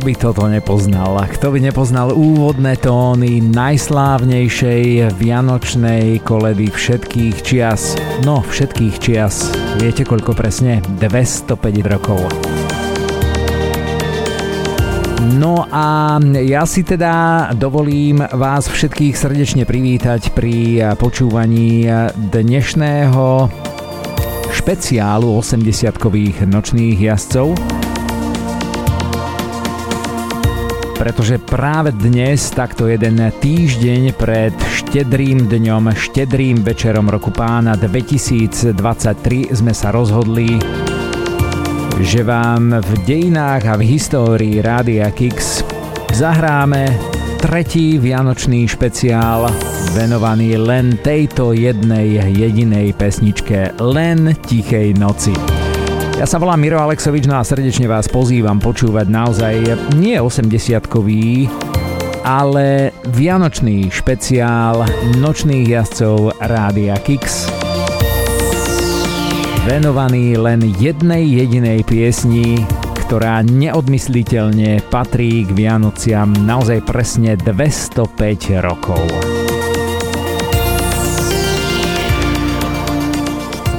By toto nepoznal? Kto by nepoznal úvodné tóny najslávnejšej vianočnej koledy všetkých čias? No, všetkých čias. Viete koľko presne? 205 rokov. No a ja si teda dovolím vás všetkých srdečne privítať pri počúvaní dnešného špeciálu 80-kových nočných jazdcov. Pretože práve dnes, takto jeden týždeň pred štedrým dňom, štedrým večerom roku pána 2023 sme sa rozhodli, že vám v dejinách a v histórii Rádia Kix zahráme tretí vianočný špeciál venovaný len tejto jednej jedinej pesničke, len Tichej noci. Ja sa volám Miro Alexovič, no a srdečne vás pozývam počúvať naozaj nie 80-kový, ale vianočný špeciál nočných jazdcov Rádia Kix venovaný len jednej jedinej piesni, ktorá neodmysliteľne patrí k Vianociam naozaj presne 205 rokov.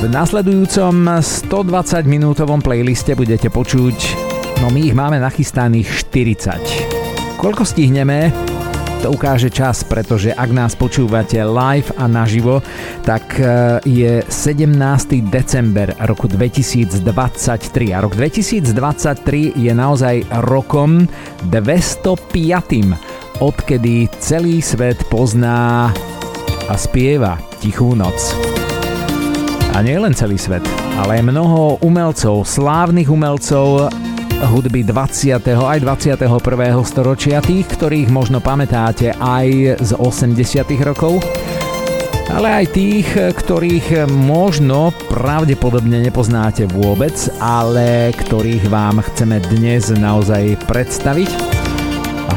V nasledujúcom 120 minútovom playliste budete počuť, no my ich máme nachystaných 40. Koľko stihneme? To ukáže čas, pretože ak nás počúvate live a naživo, tak e, je 17. december roku 2023 a rok 2023 je naozaj rokom 205. odkedy celý svet pozná a spieva Tichú noc. A nie len celý svet, ale aj mnoho umelcov, slávnych umelcov hudby 20. aj 21. storočia, tých, ktorých možno pamätáte aj z 80. rokov, ale aj tých, ktorých možno pravdepodobne nepoznáte vôbec, ale ktorých vám chceme dnes naozaj predstaviť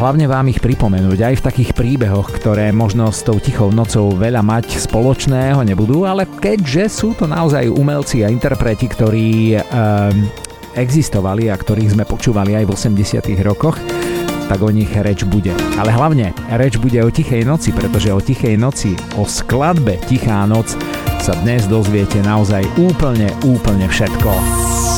hlavne vám ich pripomenúť aj v takých príbehoch, ktoré možno s tou tichou nocou veľa mať spoločného nebudú, ale keďže sú to naozaj umelci a interpreti, ktorí um, existovali a ktorých sme počúvali aj v 80 rokoch, tak o nich reč bude. Ale hlavne reč bude o Tichej noci, pretože o Tichej noci, o skladbe Tichá noc sa dnes dozviete naozaj úplne, úplne všetko.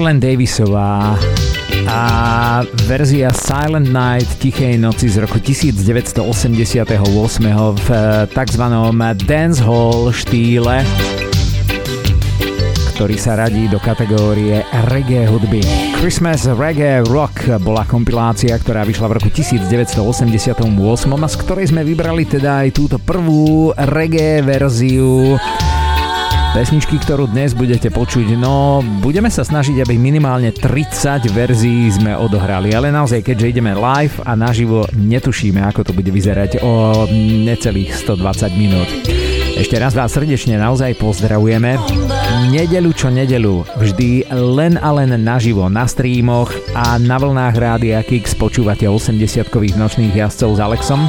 Carlen Davisová a verzia Silent Night Tichej noci z roku 1988 v tzv. dancehall štýle ktorý sa radí do kategórie reggae hudby. Christmas Reggae Rock bola kompilácia, ktorá vyšla v roku 1988 a z ktorej sme vybrali teda aj túto prvú reggae verziu pesničky, ktorú dnes budete počuť. No, budeme sa snažiť, aby minimálne 30 verzií sme odohrali, ale naozaj, keďže ideme live a naživo, netušíme, ako to bude vyzerať o necelých 120 minút. Ešte raz vás srdečne naozaj pozdravujeme. Nedelu čo nedelu, vždy len a len naživo na streamoch a na vlnách Rádia Kix počúvate 80-kových nočných jazdcov s Alexom.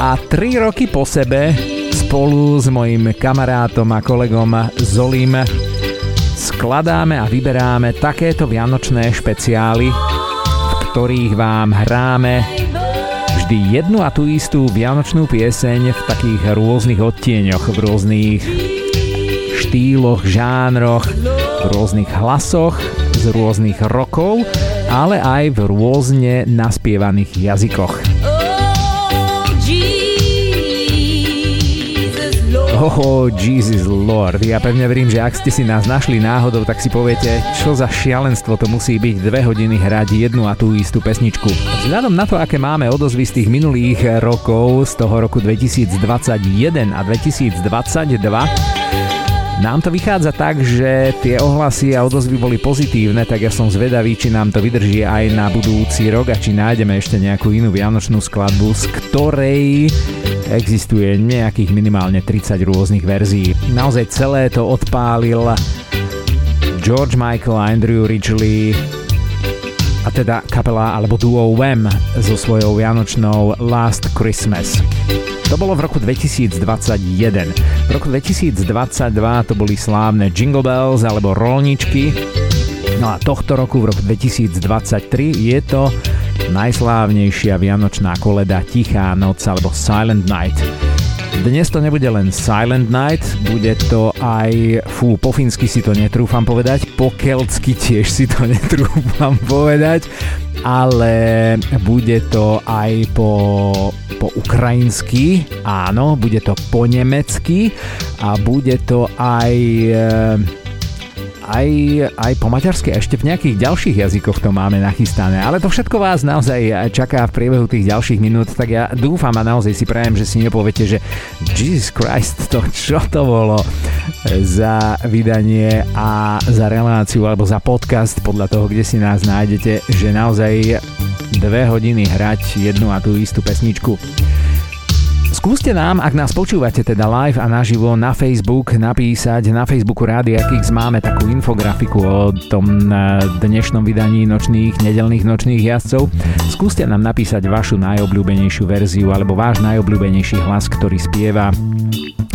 A 3 roky po sebe spolu s mojim kamarátom a kolegom Zolim skladáme a vyberáme takéto vianočné špeciály, v ktorých vám hráme vždy jednu a tú istú vianočnú pieseň v takých rôznych odtieňoch, v rôznych štýloch, žánroch, v rôznych hlasoch, z rôznych rokov, ale aj v rôzne naspievaných jazykoch. Oh, Jesus Lord. Ja pevne verím, že ak ste si nás našli náhodou, tak si poviete, čo za šialenstvo to musí byť dve hodiny hrať jednu a tú istú pesničku. Vzhľadom na to, aké máme odozvy z tých minulých rokov, z toho roku 2021 a 2022, nám to vychádza tak, že tie ohlasy a odozvy boli pozitívne, tak ja som zvedavý, či nám to vydrží aj na budúci rok a či nájdeme ešte nejakú inú vianočnú skladbu, z ktorej existuje nejakých minimálne 30 rôznych verzií. Naozaj celé to odpálil George Michael a Andrew Ridgely a teda kapela alebo duo Wham so svojou vianočnou Last Christmas. To bolo v roku 2021. V roku 2022 to boli slávne Jingle Bells alebo rolničky. No a tohto roku v roku 2023 je to najslávnejšia vianočná koleda Tichá noc alebo Silent Night. Dnes to nebude len Silent Night, bude to aj, fú, po fínsky si to netrúfam povedať, po keltsky tiež si to netrúfam povedať, ale bude to aj po, po ukrajinsky, áno, bude to po nemecky a bude to aj aj, aj po maďarsky, ešte v nejakých ďalších jazykoch to máme nachystané. Ale to všetko vás naozaj čaká v priebehu tých ďalších minút, tak ja dúfam a naozaj si prajem, že si nepoviete, že Jesus Christ, to čo to bolo za vydanie a za reláciu alebo za podcast podľa toho, kde si nás nájdete, že naozaj dve hodiny hrať jednu a tú istú pesničku. Skúste nám, ak nás počúvate teda live a naživo na Facebook, napísať na Facebooku Rádia Kix máme takú infografiku o tom eh, dnešnom vydaní nočných, nedelných nočných jazdcov. Skúste nám napísať vašu najobľúbenejšiu verziu alebo váš najobľúbenejší hlas, ktorý spieva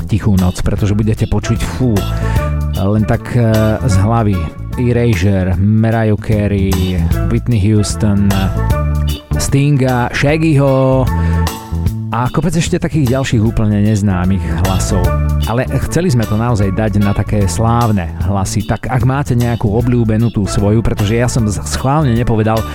Tichú noc, pretože budete počuť fú, len tak eh, z hlavy. Erasure, Mariah Carey, Whitney Houston, Stinga, Shaggyho, a kopec ešte takých ďalších úplne neznámych hlasov. Ale chceli sme to naozaj dať na také slávne hlasy, tak ak máte nejakú obľúbenú tú svoju, pretože ja som schválne nepovedal e,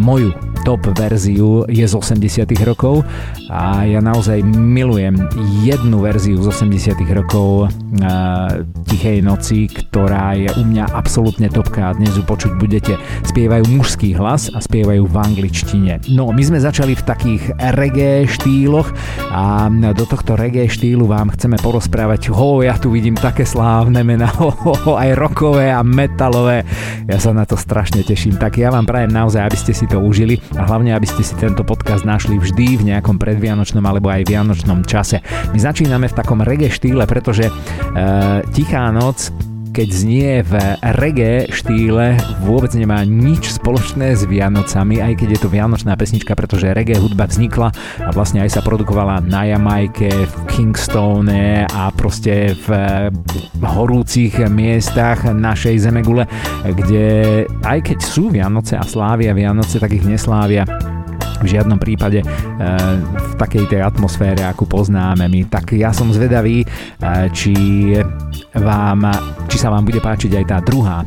moju top verziu je z 80 rokov a ja naozaj milujem jednu verziu z 80 rokov uh, Tichej noci, ktorá je u mňa absolútne topka a dnes ju počuť budete. Spievajú mužský hlas a spievajú v angličtine. No, my sme začali v takých reggae štýloch a do tohto reggae štýlu vám chceme porozprávať, ho, ja tu vidím také slávne mená, ho, ho, ho, aj rokové a metalové. Ja sa na to strašne teším. Tak ja vám prajem naozaj, aby ste si to užili a hlavne, aby ste si tento podcast našli vždy v nejakom predvianočnom alebo aj vianočnom čase. My začíname v takom reggae štýle, pretože e, Tichá noc keď znie v reggae štýle, vôbec nemá nič spoločné s Vianocami, aj keď je to vianočná pesnička, pretože reggae hudba vznikla a vlastne aj sa produkovala na Jamajke, v Kingstone a proste v horúcich miestach našej zemegule, kde aj keď sú Vianoce a slávia Vianoce, tak ich neslávia v žiadnom prípade e, v takej tej atmosfére, akú poznáme my. Tak ja som zvedavý, e, či vám, či sa vám bude páčiť aj tá druhá e,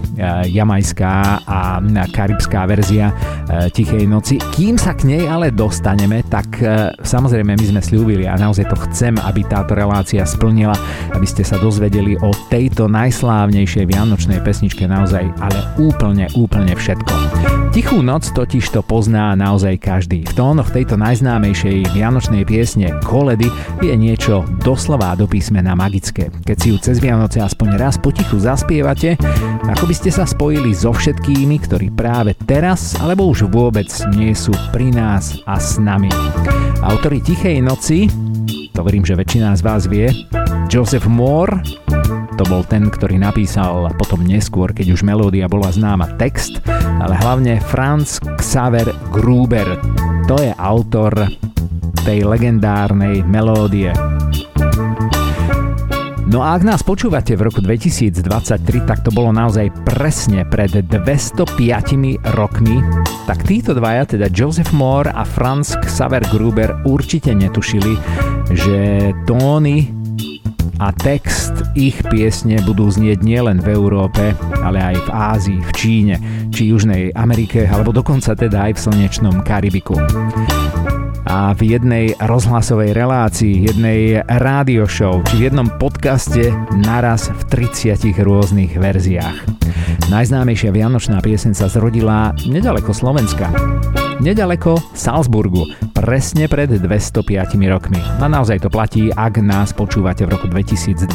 jamajská a karibská verzia Tichej noci. Kým sa k nej ale dostaneme, tak samozrejme my sme slúbili a naozaj to chcem, aby táto relácia splnila, aby ste sa dozvedeli o tejto najslávnejšej vianočnej pesničke naozaj, ale úplne, úplne všetko. Tichú noc totiž to pozná naozaj každý. V tónoch tejto najznámejšej vianočnej piesne Koledy je niečo doslova do písmena magické. Keď si ju cez Vianoce aspoň raz potichu zaspievate, ako by ste sa spojili so všetkými, ktorí práve teraz alebo už vôbec nie sú pri nás a s nami. Autori Tichej noci, to verím, že väčšina z vás vie, Joseph Moore, to bol ten, ktorý napísal potom neskôr, keď už melódia bola známa text, ale hlavne Franz Xaver Gruber, to je autor tej legendárnej melódie. No a ak nás počúvate v roku 2023, tak to bolo naozaj presne pred 205 rokmi, tak títo dvaja, teda Joseph Moore a Franz Xaver Gruber určite netušili, že tóny a text ich piesne budú znieť nielen v Európe, ale aj v Ázii, v Číne, či Južnej Amerike, alebo dokonca teda aj v slnečnom Karibiku a v jednej rozhlasovej relácii, jednej rádio show či v jednom podcaste naraz v 30 rôznych verziách. Najznámejšia vianočná pieseň sa zrodila nedaleko Slovenska nedaleko Salzburgu, presne pred 205 rokmi. A naozaj to platí, ak nás počúvate v roku 2023,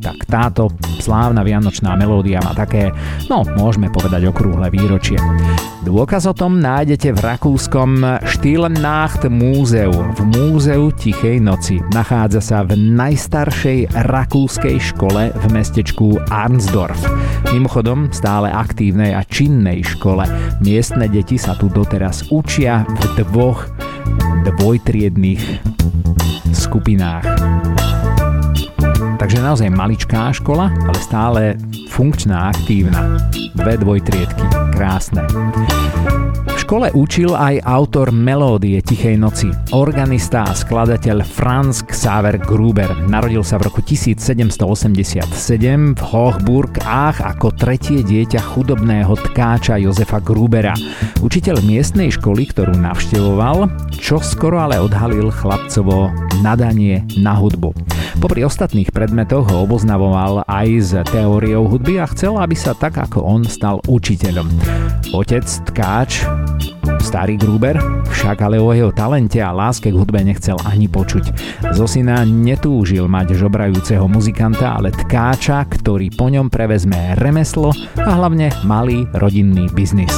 tak táto slávna vianočná melódia má také, no môžeme povedať okrúhle výročie. Dôkaz o tom nájdete v rakúskom Nacht múzeu, v múzeu Tichej noci. Nachádza sa v najstaršej rakúskej škole v mestečku Arnsdorf. Mimochodom, stále aktívnej a činnej škole. Miestne deti sa tu doteraz učia v dvoch dvojtriedných skupinách. Takže naozaj maličká škola, ale stále funkčná, aktívna. Dve dvojtriedky. Krásne škole učil aj autor melódie Tichej noci, organista a skladateľ Franz Xaver Gruber. Narodil sa v roku 1787 v Hochburg Ach ako tretie dieťa chudobného tkáča Jozefa Grubera. Učiteľ miestnej školy, ktorú navštevoval, čo skoro ale odhalil chlapcovo nadanie na hudbu. Popri ostatných predmetoch ho oboznavoval aj s teóriou hudby a chcel, aby sa tak ako on stal učiteľom. Otec tkáč Starý Gruber však ale o jeho talente a láske k hudbe nechcel ani počuť. Zo syna netúžil mať žobrajúceho muzikanta, ale tkáča, ktorý po ňom prevezme remeslo a hlavne malý rodinný biznis.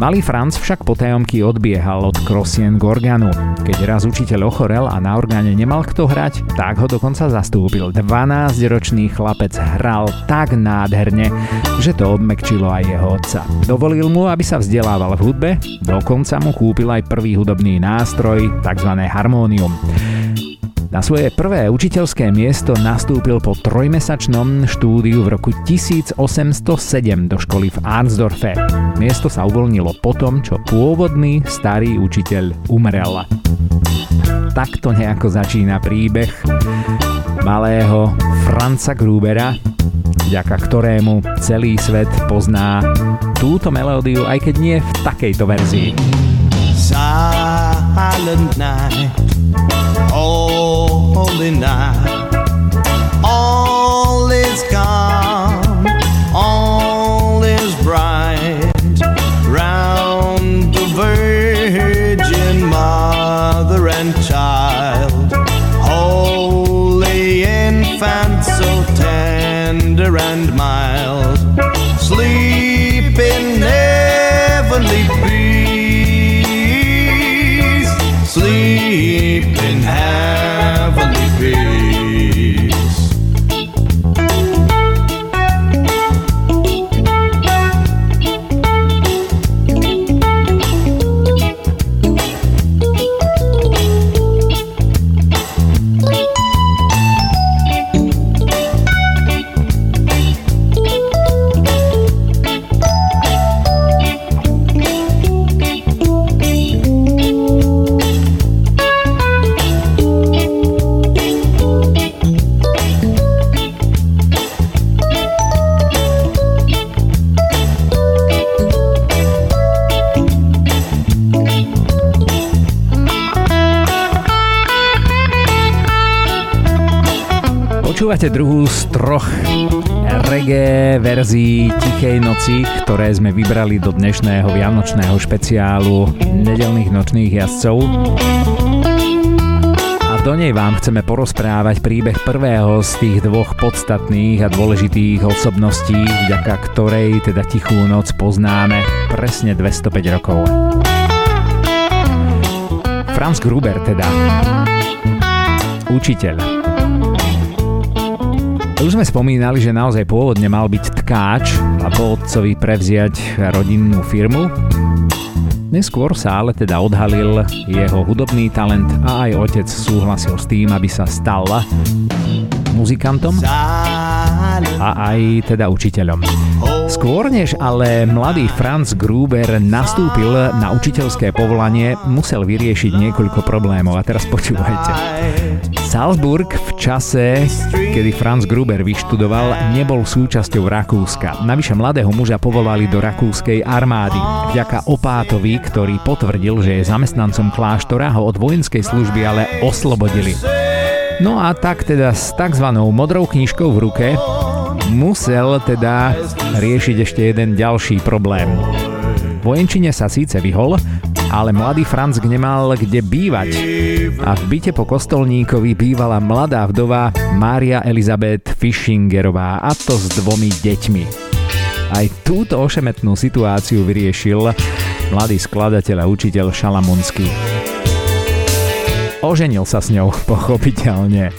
Malý Franz však potajomky odbiehal od Krosien k orgánu. Keď raz učiteľ ochorel a na orgáne nemal kto hrať, tak ho dokonca zastúpil. 12-ročný chlapec hral tak nádherne, že to obmekčilo aj jeho otca. Dovolil mu, aby sa vzdelával v hudbe, dokonca mu kúpil aj prvý hudobný nástroj, tzv. harmónium. Na svoje prvé učiteľské miesto nastúpil po trojmesačnom štúdiu v roku 1807 do školy v Arnsdorfe. Miesto sa uvoľnilo potom, čo pôvodný starý učiteľ umrel. Takto nejako začína príbeh malého Franca Grubera, vďaka ktorému celý svet pozná túto melódiu, aj keď nie v takejto verzii. Silent night holy night. All is calm, all is bright. Round the Virgin Mother and Child, holy infant, so tender and mild, sleep Počúvate druhú z troch reggae verzií Tichej noci, ktoré sme vybrali do dnešného vianočného špeciálu nedelných nočných jazdcov. A do nej vám chceme porozprávať príbeh prvého z tých dvoch podstatných a dôležitých osobností, vďaka ktorej teda Tichú noc poznáme presne 205 rokov. Franz Gruber teda. Učiteľ. Už sme spomínali, že naozaj pôvodne mal byť tkáč a po otcovi prevziať rodinnú firmu. Neskôr sa ale teda odhalil jeho hudobný talent a aj otec súhlasil s tým, aby sa stal muzikantom a aj teda učiteľom. Skôr než ale mladý Franz Gruber nastúpil na učiteľské povolanie, musel vyriešiť niekoľko problémov a teraz počúvajte. Salzburg v čase, kedy Franz Gruber vyštudoval, nebol súčasťou Rakúska. Navyše mladého muža povolali do rakúskej armády. Vďaka opátovi, ktorý potvrdil, že je zamestnancom kláštora, ho od vojenskej služby ale oslobodili. No a tak teda s tzv. modrou knižkou v ruke musel teda riešiť ešte jeden ďalší problém. Vojenčine sa síce vyhol, ale mladý Franc nemal kde bývať. A v byte po kostolníkovi bývala mladá vdova Mária Elizabeth Fishingerová a to s dvomi deťmi. Aj túto ošemetnú situáciu vyriešil mladý skladateľ a učiteľ Šalamunský. Oženil sa s ňou, pochopiteľne.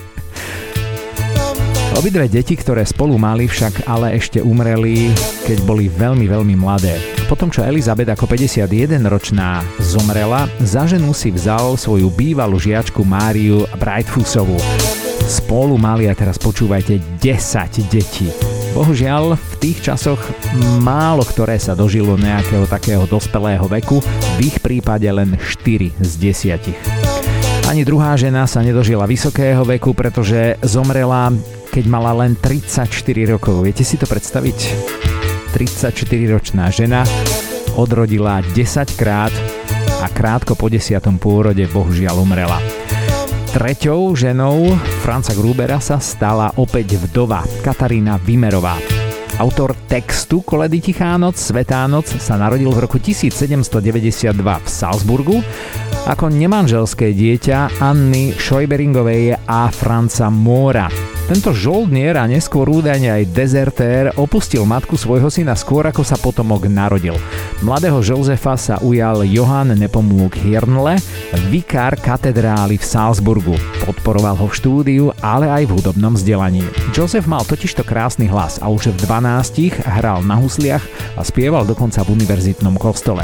Obidve deti, ktoré spolu mali, však ale ešte umreli, keď boli veľmi, veľmi mladé. Potom, čo Elizabeth ako 51-ročná zomrela, za ženu si vzal svoju bývalú žiačku Máriu Brightfusovú. Spolu mali, a teraz počúvajte, 10 detí. Bohužiaľ, v tých časoch málo ktoré sa dožilo nejakého takého dospelého veku, v ich prípade len 4 z 10. Ani druhá žena sa nedožila vysokého veku, pretože zomrela keď mala len 34 rokov. Viete si to predstaviť? 34-ročná žena odrodila 10 krát a krátko po desiatom pôrode bohužiaľ umrela. Treťou ženou Franca Grubera sa stala opäť vdova Katarína Vimerová. Autor textu Koledy Tichá noc, Svetá noc sa narodil v roku 1792 v Salzburgu ako nemanželské dieťa Anny Schojberingovej a Franca Móra. Tento žoldnier a neskôr údajne aj dezertér opustil matku svojho syna skôr ako sa potomok narodil. Mladého Josefa sa ujal Johann Nepomúk Hirnle, vikár katedrály v Salzburgu. Podporoval ho v štúdiu, ale aj v hudobnom vzdelaní. Josef mal totižto krásny hlas a už v 12 hral na husliach a spieval dokonca v univerzitnom kostole.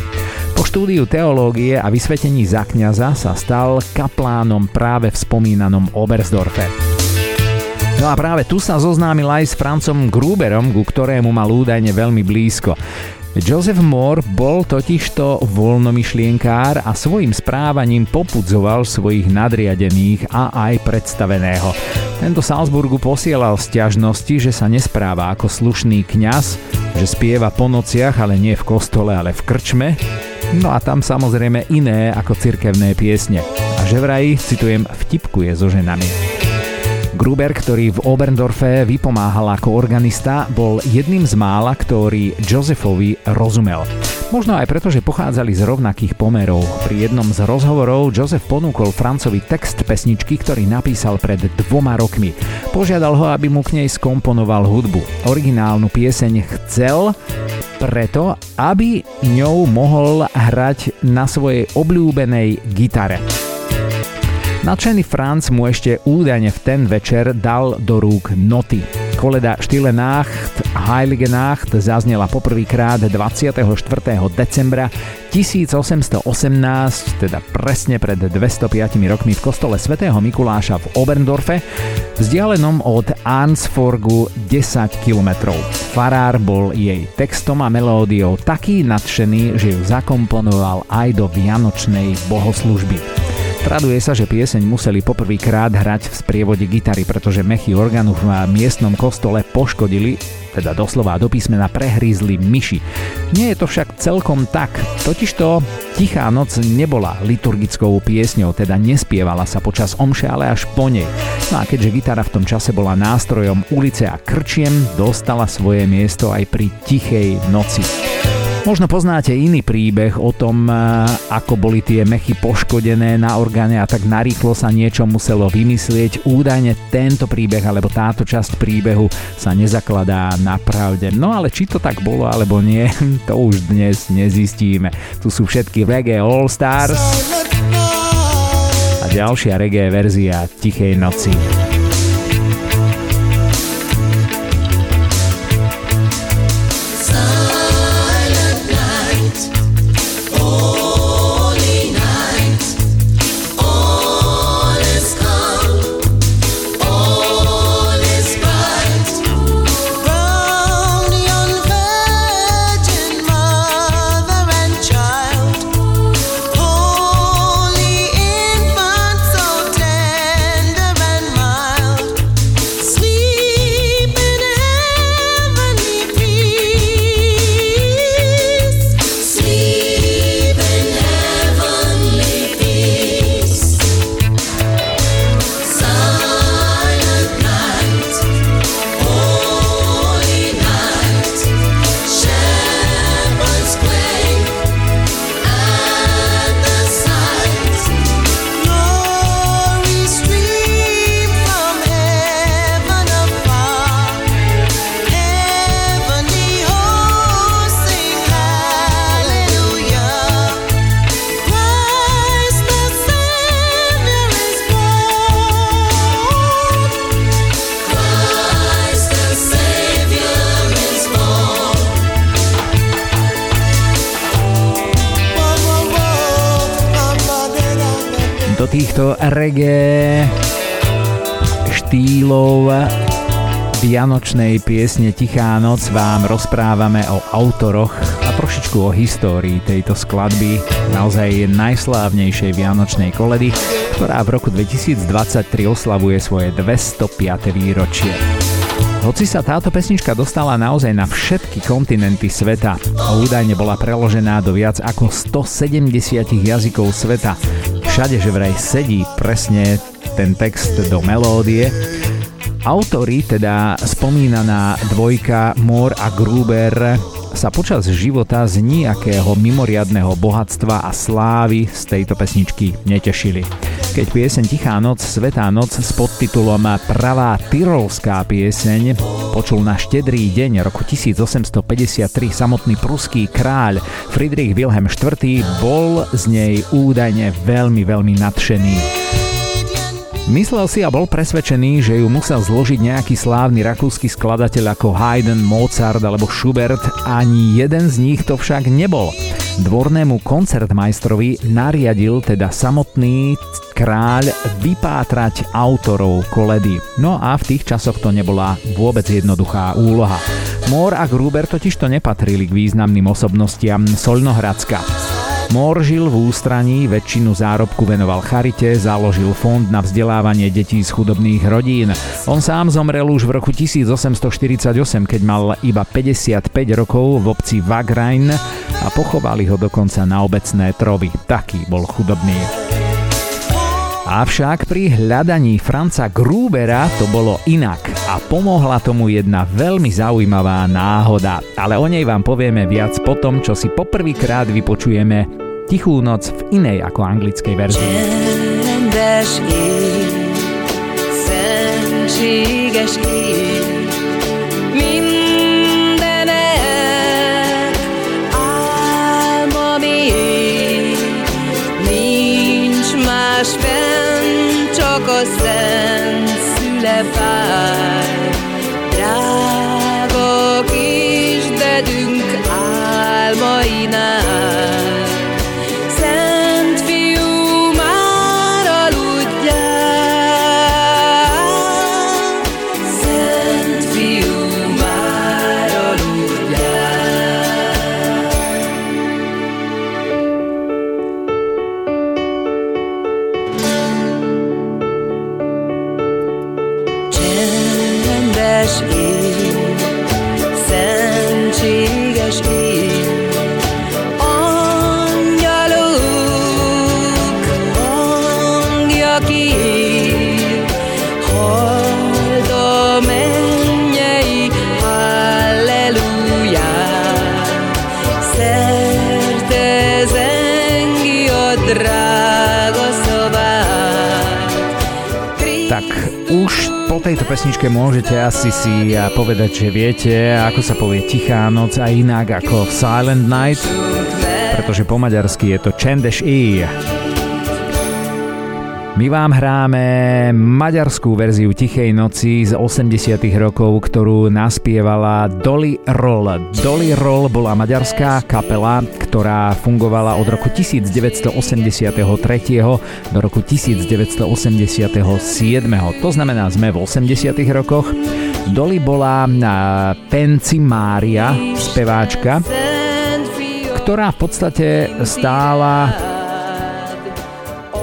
Po štúdiu teológie a vysvetení za kňaza sa stal kaplánom práve v spomínanom Oberstdorfe. No a práve tu sa zoznámil aj s Francom Gruberom, ku ktorému mal údajne veľmi blízko. Joseph Moore bol totižto voľnomyšlienkár a svojim správaním popudzoval svojich nadriadených a aj predstaveného. Tento Salzburgu posielal stiažnosti, že sa nespráva ako slušný kňaz, že spieva po nociach, ale nie v kostole, ale v krčme. No a tam samozrejme iné ako cirkevné piesne. A že vraj, citujem, vtipkuje so ženami. Gruber, ktorý v Oberndorfe vypomáhal ako organista, bol jedným z mála, ktorý Josefovi rozumel. Možno aj preto, že pochádzali z rovnakých pomerov. Pri jednom z rozhovorov Joseph ponúkol Francovi text pesničky, ktorý napísal pred dvoma rokmi. Požiadal ho, aby mu k nej skomponoval hudbu. Originálnu pieseň chcel, preto, aby ňou mohol hrať na svojej obľúbenej gitare. Nadšený Franz mu ešte údajne v ten večer dal do rúk noty. Koleda Stille Nacht, Heilige Nacht zaznela poprvýkrát 24. decembra 1818, teda presne pred 205 rokmi v kostole svätého Mikuláša v Oberndorfe, vzdialenom od Arnsforgu 10 km. Farár bol jej textom a melódiou taký nadšený, že ju zakomponoval aj do vianočnej bohoslužby. Traduje sa, že pieseň museli poprvýkrát hrať v sprievode gitary, pretože mechy orgánu v miestnom kostole poškodili, teda doslova do písmena prehrízli myši. Nie je to však celkom tak, totižto Tichá noc nebola liturgickou piesňou, teda nespievala sa počas omše, ale až po nej. No a keďže gitara v tom čase bola nástrojom ulice a krčiem, dostala svoje miesto aj pri Tichej noci. Možno poznáte iný príbeh o tom, eh, ako boli tie mechy poškodené na orgáne a tak narýchlo sa niečo muselo vymyslieť. Údajne tento príbeh alebo táto časť príbehu sa nezakladá na pravde. No ale či to tak bolo alebo nie, to už dnes nezistíme. Tu sú všetky reggae All Stars a ďalšia reggae verzia Tichej noci. Reggae štýlov Vianočnej piesne Tichá noc vám rozprávame o autoroch a trošičku o histórii tejto skladby, naozaj najslávnejšej Vianočnej koledy, ktorá v roku 2023 oslavuje svoje 205. výročie. Hoci sa táto pesnička dostala naozaj na všetky kontinenty sveta a údajne bola preložená do viac ako 170 jazykov sveta, všade, že vraj sedí presne ten text do melódie. Autori, teda spomínaná dvojka Moore a Gruber, sa počas života z nejakého mimoriadného bohatstva a slávy z tejto pesničky netešili. Keď pieseň Tichá noc, Svetá noc s podtitulom Pravá tyrolská pieseň počul na štedrý deň roku 1853 samotný pruský kráľ Friedrich Wilhelm IV. bol z nej údajne veľmi, veľmi nadšený. Myslel si a bol presvedčený, že ju musel zložiť nejaký slávny rakúsky skladateľ ako Haydn, Mozart alebo Schubert, ani jeden z nich to však nebol. Dvornému koncertmajstrovi nariadil teda samotný kráľ vypátrať autorov koledy. No a v tých časoch to nebola vôbec jednoduchá úloha. Mór a Gruber totiž to nepatrili k významným osobnostiam Solnohradska. Mór žil v ústraní, väčšinu zárobku venoval charite, založil fond na vzdelávanie detí z chudobných rodín. On sám zomrel už v roku 1848, keď mal iba 55 rokov v obci Wagrain a pochovali ho dokonca na obecné trovy. Taký bol chudobný. Avšak pri hľadaní Franca Grubera to bolo inak a pomohla tomu jedna veľmi zaujímavá náhoda. Ale o nej vám povieme viac po tom, čo si poprvýkrát vypočujeme Tichú noc v inej ako anglickej verzii. Csendes ég, szentséges ég, poco se eh, tejto pesničke môžete asi si povedať, že viete, ako sa povie Tichá noc a inak ako Silent Night, pretože po maďarsky je to Čendeš I. My vám hráme maďarskú verziu Tichej noci z 80 rokov, ktorú naspievala Dolly Roll. Dolly Roll bola maďarská kapela, ktorá fungovala od roku 1983 do roku 1987. To znamená, sme v 80 rokoch. Dolly bola Penci Mária, speváčka, ktorá v podstate stála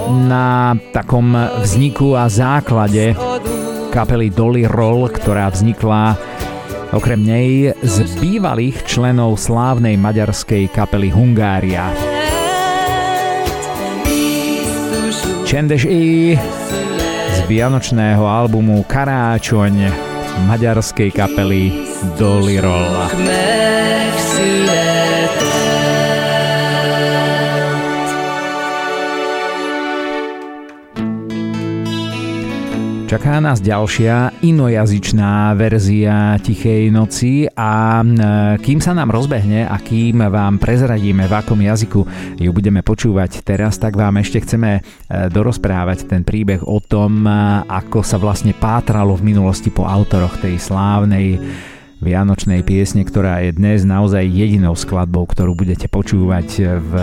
na takom vzniku a základe kapely Dolly Roll, ktorá vznikla okrem nej z bývalých členov slávnej maďarskej kapely Hungária. Čendeš i z vianočného albumu Karáčoň maďarskej kapely Dolly Roll. Čaká nás ďalšia inojazyčná verzia Tichej noci a kým sa nám rozbehne a kým vám prezradíme, v akom jazyku ju budeme počúvať teraz, tak vám ešte chceme e, dorozprávať ten príbeh o tom, ako sa vlastne pátralo v minulosti po autoroch tej slávnej Vianočnej piesne, ktorá je dnes naozaj jedinou skladbou, ktorú budete počúvať v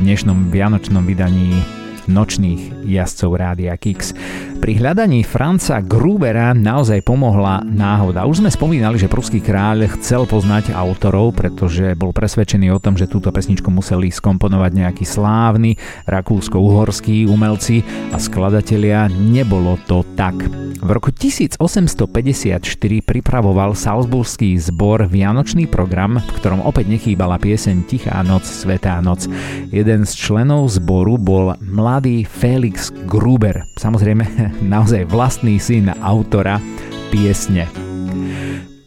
dnešnom Vianočnom vydaní nočných jazdcov Rádia Kix. Pri hľadaní Franca Grubera naozaj pomohla náhoda. Už sme spomínali, že pruský kráľ chcel poznať autorov, pretože bol presvedčený o tom, že túto pesničku museli skomponovať nejakí slávni rakúsko-uhorskí umelci a skladatelia. Nebolo to tak. V roku 1854 pripravoval Salzburský zbor Vianočný program, v ktorom opäť nechýbala pieseň Tichá noc, Svetá noc. Jeden z členov zboru bol mladý Felix Gruber. Samozrejme naozaj vlastný syn autora piesne.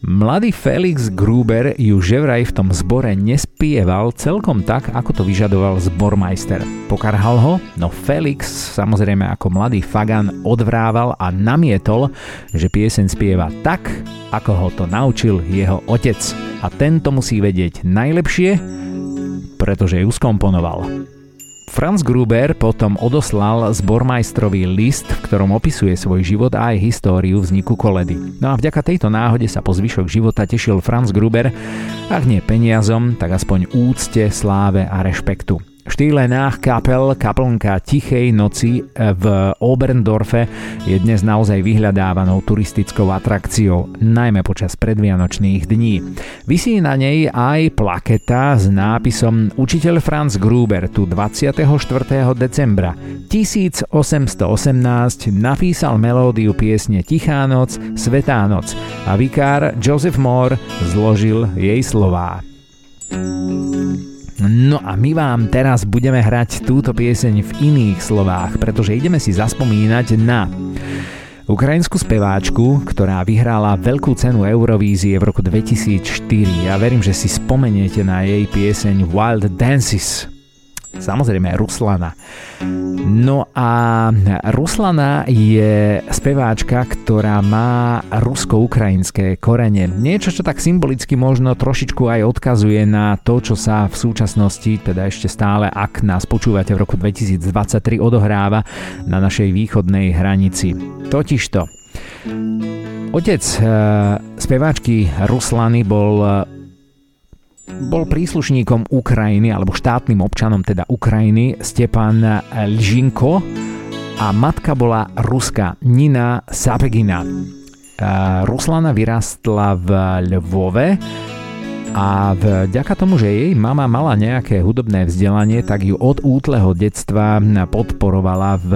Mladý Felix Gruber ju že vraj v tom zbore nespieval celkom tak, ako to vyžadoval zbormajster. Pokarhal ho, no Felix samozrejme ako mladý fagan odvrával a namietol, že piesen spieva tak, ako ho to naučil jeho otec. A tento musí vedieť najlepšie, pretože ju skomponoval. Franz Gruber potom odoslal zbormajstrovi list, v ktorom opisuje svoj život a aj históriu vzniku koledy. No a vďaka tejto náhode sa po zvyšok života tešil Franz Gruber, ak nie peniazom, tak aspoň úcte, sláve a rešpektu štýle Kapel, kaplnka Tichej noci v Oberndorfe je dnes naozaj vyhľadávanou turistickou atrakciou, najmä počas predvianočných dní. Vysí na nej aj plaketa s nápisom Učiteľ Franz Gruber tu 24. decembra 1818 napísal melódiu piesne Tichá noc, Svetá noc a vikár Joseph Moore zložil jej slová. No a my vám teraz budeme hrať túto pieseň v iných slovách, pretože ideme si zaspomínať na ukrajinskú speváčku, ktorá vyhrala veľkú cenu Eurovízie v roku 2004. Ja verím, že si spomeniete na jej pieseň Wild Dances. Samozrejme Ruslana. No a Ruslana je speváčka, ktorá má rusko-ukrajinské korene. Niečo, čo tak symbolicky možno trošičku aj odkazuje na to, čo sa v súčasnosti, teda ešte stále, ak nás počúvate v roku 2023, odohráva na našej východnej hranici. Totižto, Otec eh, speváčky Ruslany bol bol príslušníkom Ukrajiny alebo štátnym občanom teda Ukrajiny Stepan Lžinko a matka bola Ruska Nina Sapegina. Ruslana vyrastla v Lvove a vďaka tomu, že jej mama mala nejaké hudobné vzdelanie, tak ju od útleho detstva podporovala v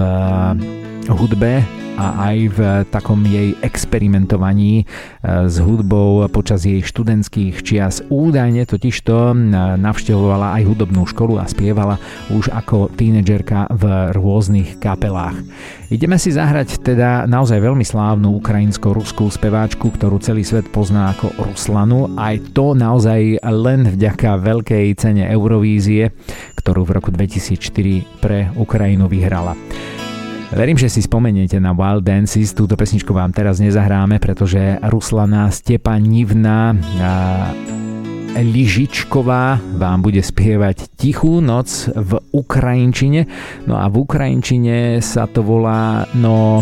hudbe a aj v takom jej experimentovaní s hudbou počas jej študentských čias. Údajne totižto navštevovala aj hudobnú školu a spievala už ako tínedžerka v rôznych kapelách. Ideme si zahrať teda naozaj veľmi slávnu ukrajinsko-ruskú speváčku, ktorú celý svet pozná ako Ruslanu. Aj to naozaj len vďaka veľkej cene Eurovízie, ktorú v roku 2004 pre Ukrajinu vyhrala. Verím, že si spomeniete na Wild Dances, túto pesničku vám teraz nezahráme, pretože Ruslana Stepanivna Ližičková vám bude spievať Tichú noc v Ukrajinčine. No a v Ukrajinčine sa to volá, no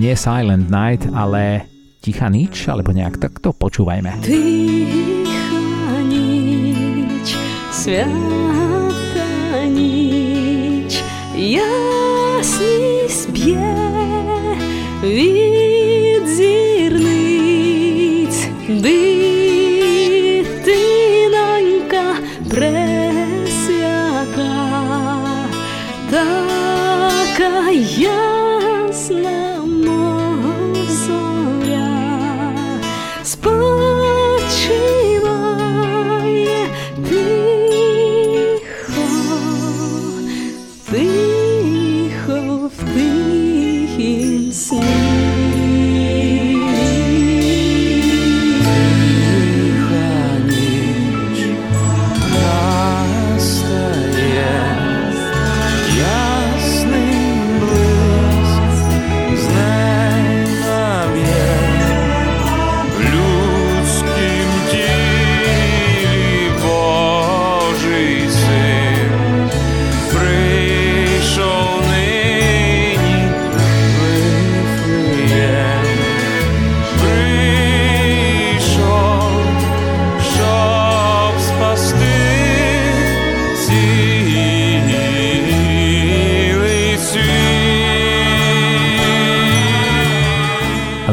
nie Silent Night, ale Tichá nič, alebo nejak takto počúvajme. Tichá nič, sviata nič, précise bien.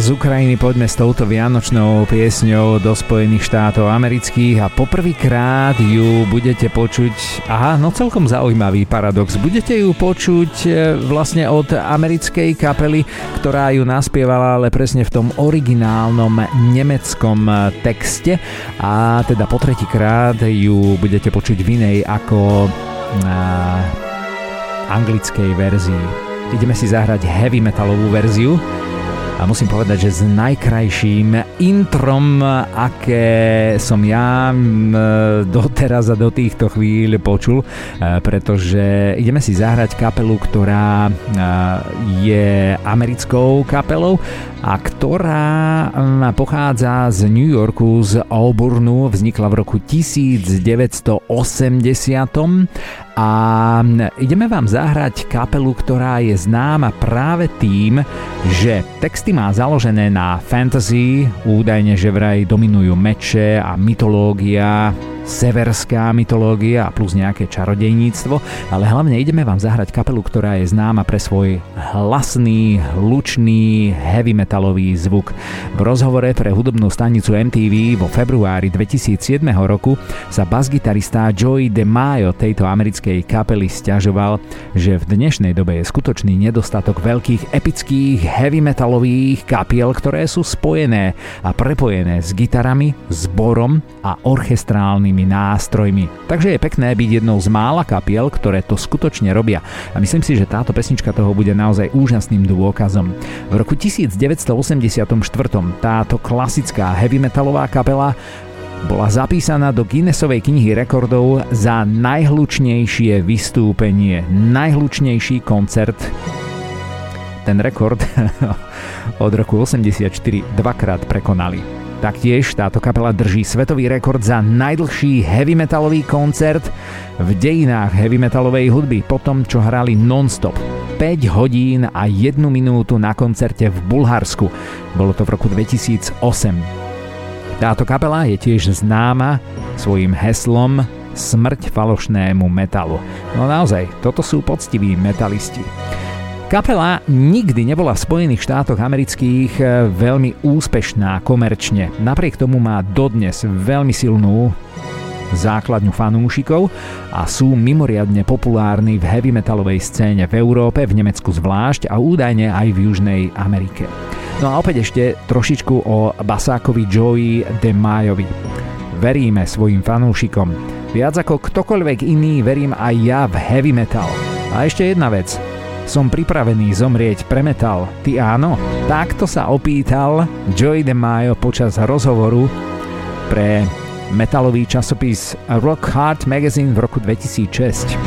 Ukrajiny poďme s touto vianočnou piesňou do Spojených štátov amerických a poprvýkrát ju budete počuť, aha, no celkom zaujímavý paradox, budete ju počuť e, vlastne od americkej kapely, ktorá ju naspievala ale presne v tom originálnom nemeckom e, texte. A teda po tretíkrát ju budete počuť v inej ako uh, anglickej verzii. Ideme si zahrať heavy metalovú verziu a musím povedať, že s najkrajším introm, aké som ja doteraz a do týchto chvíľ počul, e, pretože ideme si zahrať kapelu, ktorá e, je americkou kapelou a ktorá pochádza z New Yorku, z Auburnu, vznikla v roku 1980 a ideme vám zahrať kapelu, ktorá je známa práve tým, že texty má založené na fantasy, údajne že vraj dominujú meče a mytológia, severská mytológia plus nejaké čarodejníctvo, ale hlavne ideme vám zahrať kapelu, ktorá je známa pre svoj hlasný, hlučný, heavy metalový zvuk. V rozhovore pre hudobnú stanicu MTV vo februári 2007 roku sa basgitarista Joey DeMaio tejto americkej kapely stiažoval, že v dnešnej dobe je skutočný nedostatok veľkých epických heavy metalových kapiel, ktoré sú spojené a prepojené s gitarami, zborom a orchestrálnymi hudobnými nástrojmi. Takže je pekné byť jednou z mála kapiel, ktoré to skutočne robia. A myslím si, že táto pesnička toho bude naozaj úžasným dôkazom. V roku 1984 táto klasická heavy metalová kapela bola zapísaná do Guinnessovej knihy rekordov za najhlučnejšie vystúpenie, najhlučnejší koncert. Ten rekord od roku 84 dvakrát prekonali. Taktiež táto kapela drží svetový rekord za najdlhší heavy metalový koncert v dejinách heavy metalovej hudby po tom, čo hrali non-stop. 5 hodín a 1 minútu na koncerte v Bulharsku. Bolo to v roku 2008. Táto kapela je tiež známa svojim heslom Smrť falošnému metalu. No naozaj, toto sú poctiví metalisti. Kapela nikdy nebola v Spojených štátoch amerických eh, veľmi úspešná komerčne. Napriek tomu má dodnes veľmi silnú základňu fanúšikov a sú mimoriadne populárni v heavy metalovej scéne v Európe, v Nemecku zvlášť a údajne aj v Južnej Amerike. No a opäť ešte trošičku o basákovi Joey DeMajovi. Veríme svojim fanúšikom. Viac ako ktokoľvek iný verím aj ja v heavy metal. A ešte jedna vec. Som pripravený zomrieť pre metal. Ty áno? Takto sa opýtal Joey DeMaio počas rozhovoru pre metalový časopis Rock Hard Magazine v roku 2006.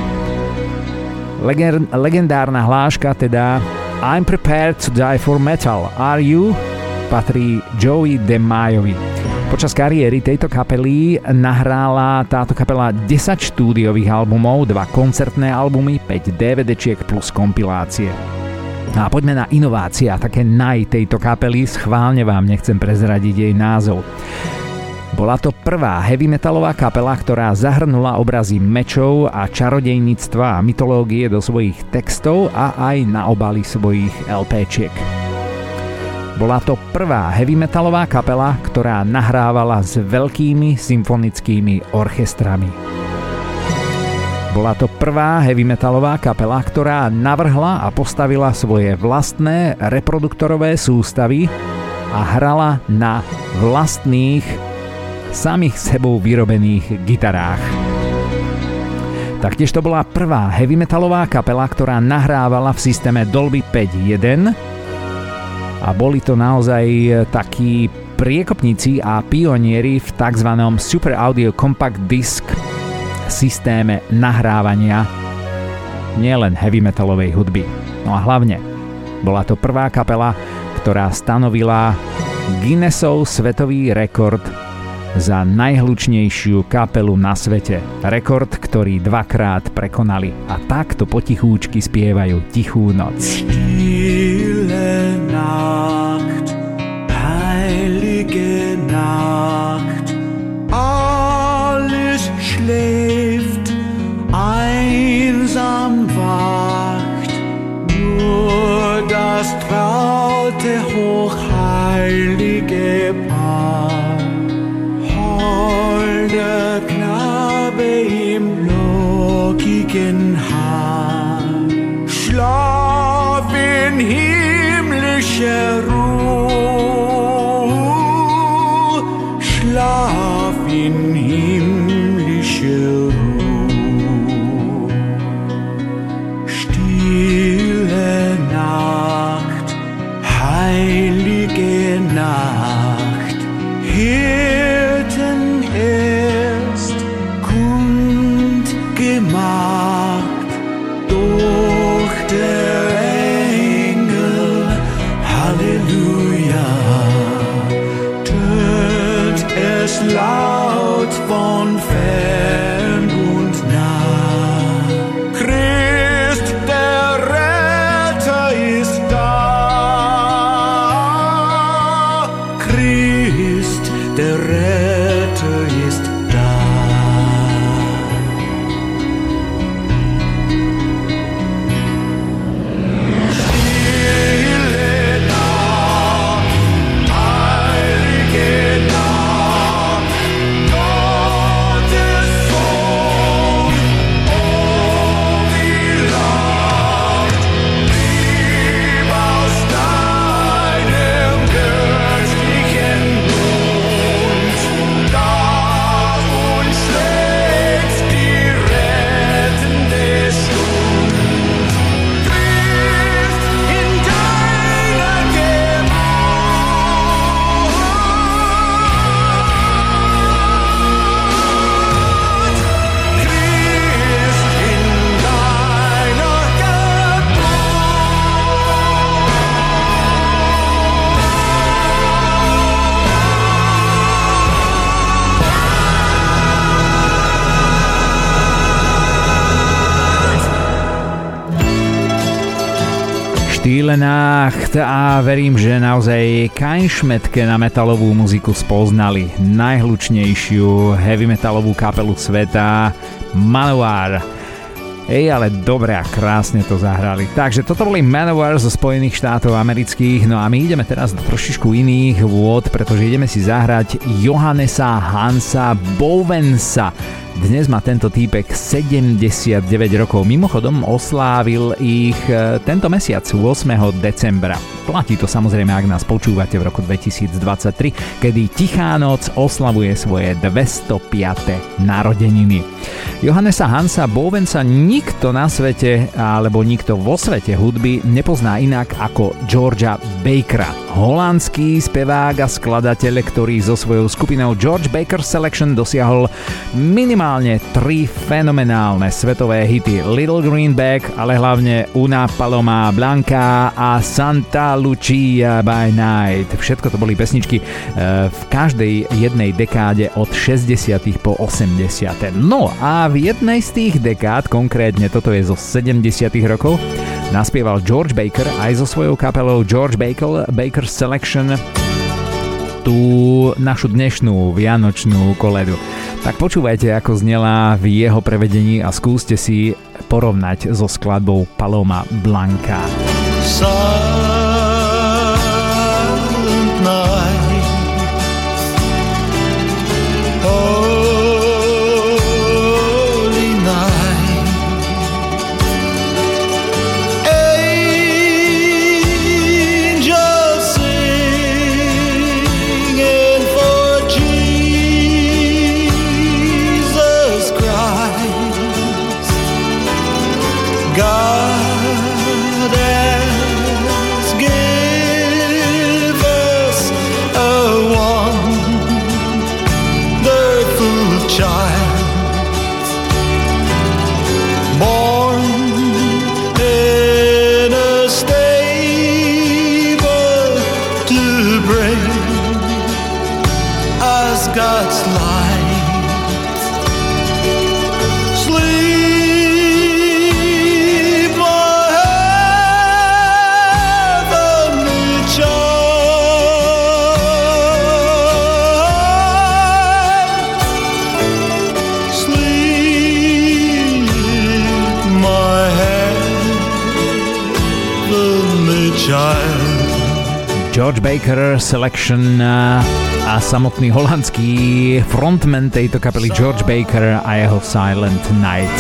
Legend, legendárna hláška teda I'm prepared to die for metal. Are you? patrí Joey DeMaiovi. Počas kariéry tejto kapely nahrála táto kapela 10 štúdiových albumov, 2 koncertné albumy, 5 DVDčiek plus kompilácie. No a poďme na inovácie a také naj tejto kapely, schválne vám nechcem prezradiť jej názov. Bola to prvá heavy metalová kapela, ktorá zahrnula obrazy mečov a čarodejníctva a mytológie do svojich textov a aj na obaly svojich LPčiek. Bola to prvá heavy metalová kapela, ktorá nahrávala s veľkými symfonickými orchestrami. Bola to prvá heavy metalová kapela, ktorá navrhla a postavila svoje vlastné reproduktorové sústavy a hrala na vlastných samých sebou vyrobených gitarách. Taktiež to bola prvá heavy metalová kapela, ktorá nahrávala v systéme Dolby 5.1 a boli to naozaj takí priekopníci a pionieri v tzv. Super Audio Compact Disc systéme nahrávania nielen heavy metalovej hudby. No a hlavne bola to prvá kapela, ktorá stanovila Guinnessov svetový rekord za najhlučnejšiu kapelu na svete. Rekord, ktorý dvakrát prekonali a takto potichúčky spievajú Tichú noc. Stille Nacht a verím, že naozaj Kainšmetke na metalovú muziku spoznali najhlučnejšiu heavy metalovú kapelu sveta Manowar. Ej, ale dobre a krásne to zahrali. Takže toto boli Manowar zo Spojených štátov amerických, no a my ideme teraz do trošičku iných vôd, pretože ideme si zahrať Johannesa Hansa Bovensa. Dnes má tento týpek 79 rokov. Mimochodom oslávil ich e, tento mesiac 8. decembra. Platí to samozrejme, ak nás počúvate v roku 2023, kedy Tichá noc oslavuje svoje 205. narodeniny. Johannesa Hansa Bovensa nikto na svete alebo nikto vo svete hudby nepozná inak ako Georgia Bakera. Holandský spevák a skladateľ, ktorý so svojou skupinou George Baker Selection dosiahol minimálne tri fenomenálne svetové hity Little Greenback, ale hlavne Una Paloma Blanca a Santa Lucia by Night. Všetko to boli pesničky eh, v každej jednej dekáde od 60. po 80. No a v jednej z tých dekád, konkrétne toto je zo 70 rokov, naspieval George Baker aj so svojou kapelou George Baker, Baker Selection tú našu dnešnú vianočnú koledu. Tak počúvajte, ako znela v jeho prevedení a skúste si porovnať so skladbou Paloma Blanca. Sun. Baker Selection a samotný holandský frontman tejto kapely George Baker a jeho Silent Night.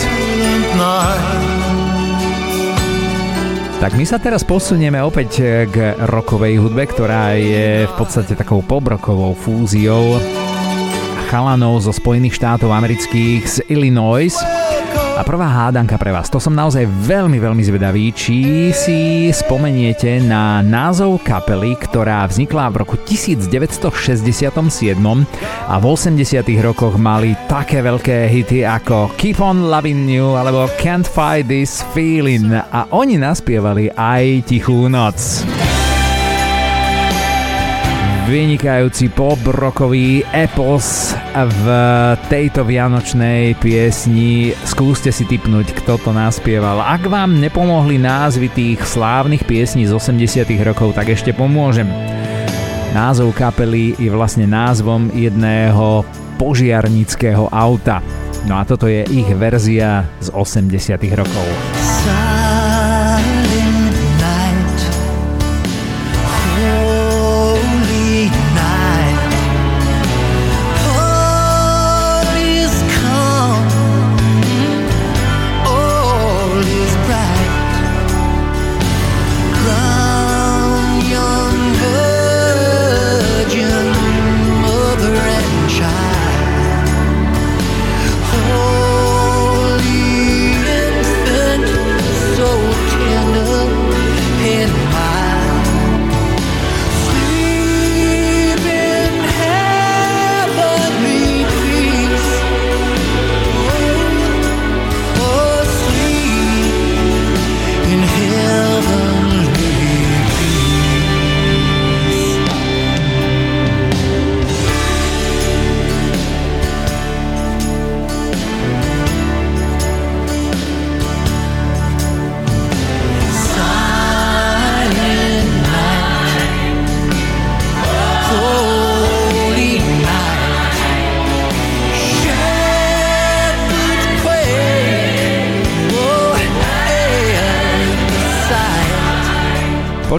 Tak my sa teraz posunieme opäť k rokovej hudbe, ktorá je v podstate takou pobrokovou fúziou chalanov zo Spojených štátov amerických z Illinois a prvá hádanka pre vás. To som naozaj veľmi, veľmi zvedavý, či si spomeniete na názov kapely, ktorá vznikla v roku 1967 a v 80 rokoch mali také veľké hity ako Keep on Loving You alebo Can't Fight This Feeling a oni naspievali aj Tichú noc vynikajúci pop rockový epos v tejto vianočnej piesni. Skúste si typnúť, kto to naspieval. Ak vám nepomohli názvy tých slávnych piesní z 80 rokov, tak ešte pomôžem. Názov kapely je vlastne názvom jedného požiarnického auta. No a toto je ich verzia z 80 rokov.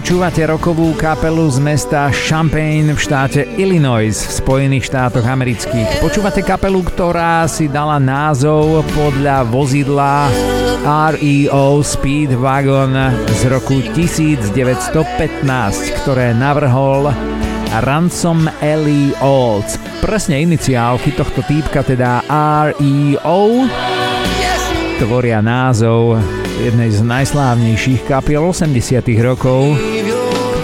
Počúvate rokovú kapelu z mesta Champaign v štáte Illinois v Spojených štátoch amerických. Počúvate kapelu, ktorá si dala názov podľa vozidla REO Speedwagon z roku 1915, ktoré navrhol Ransom Ellie Olds. Presne iniciálky tohto týpka, teda REO, tvoria názov jednej z najslávnejších kapiel 80 rokov,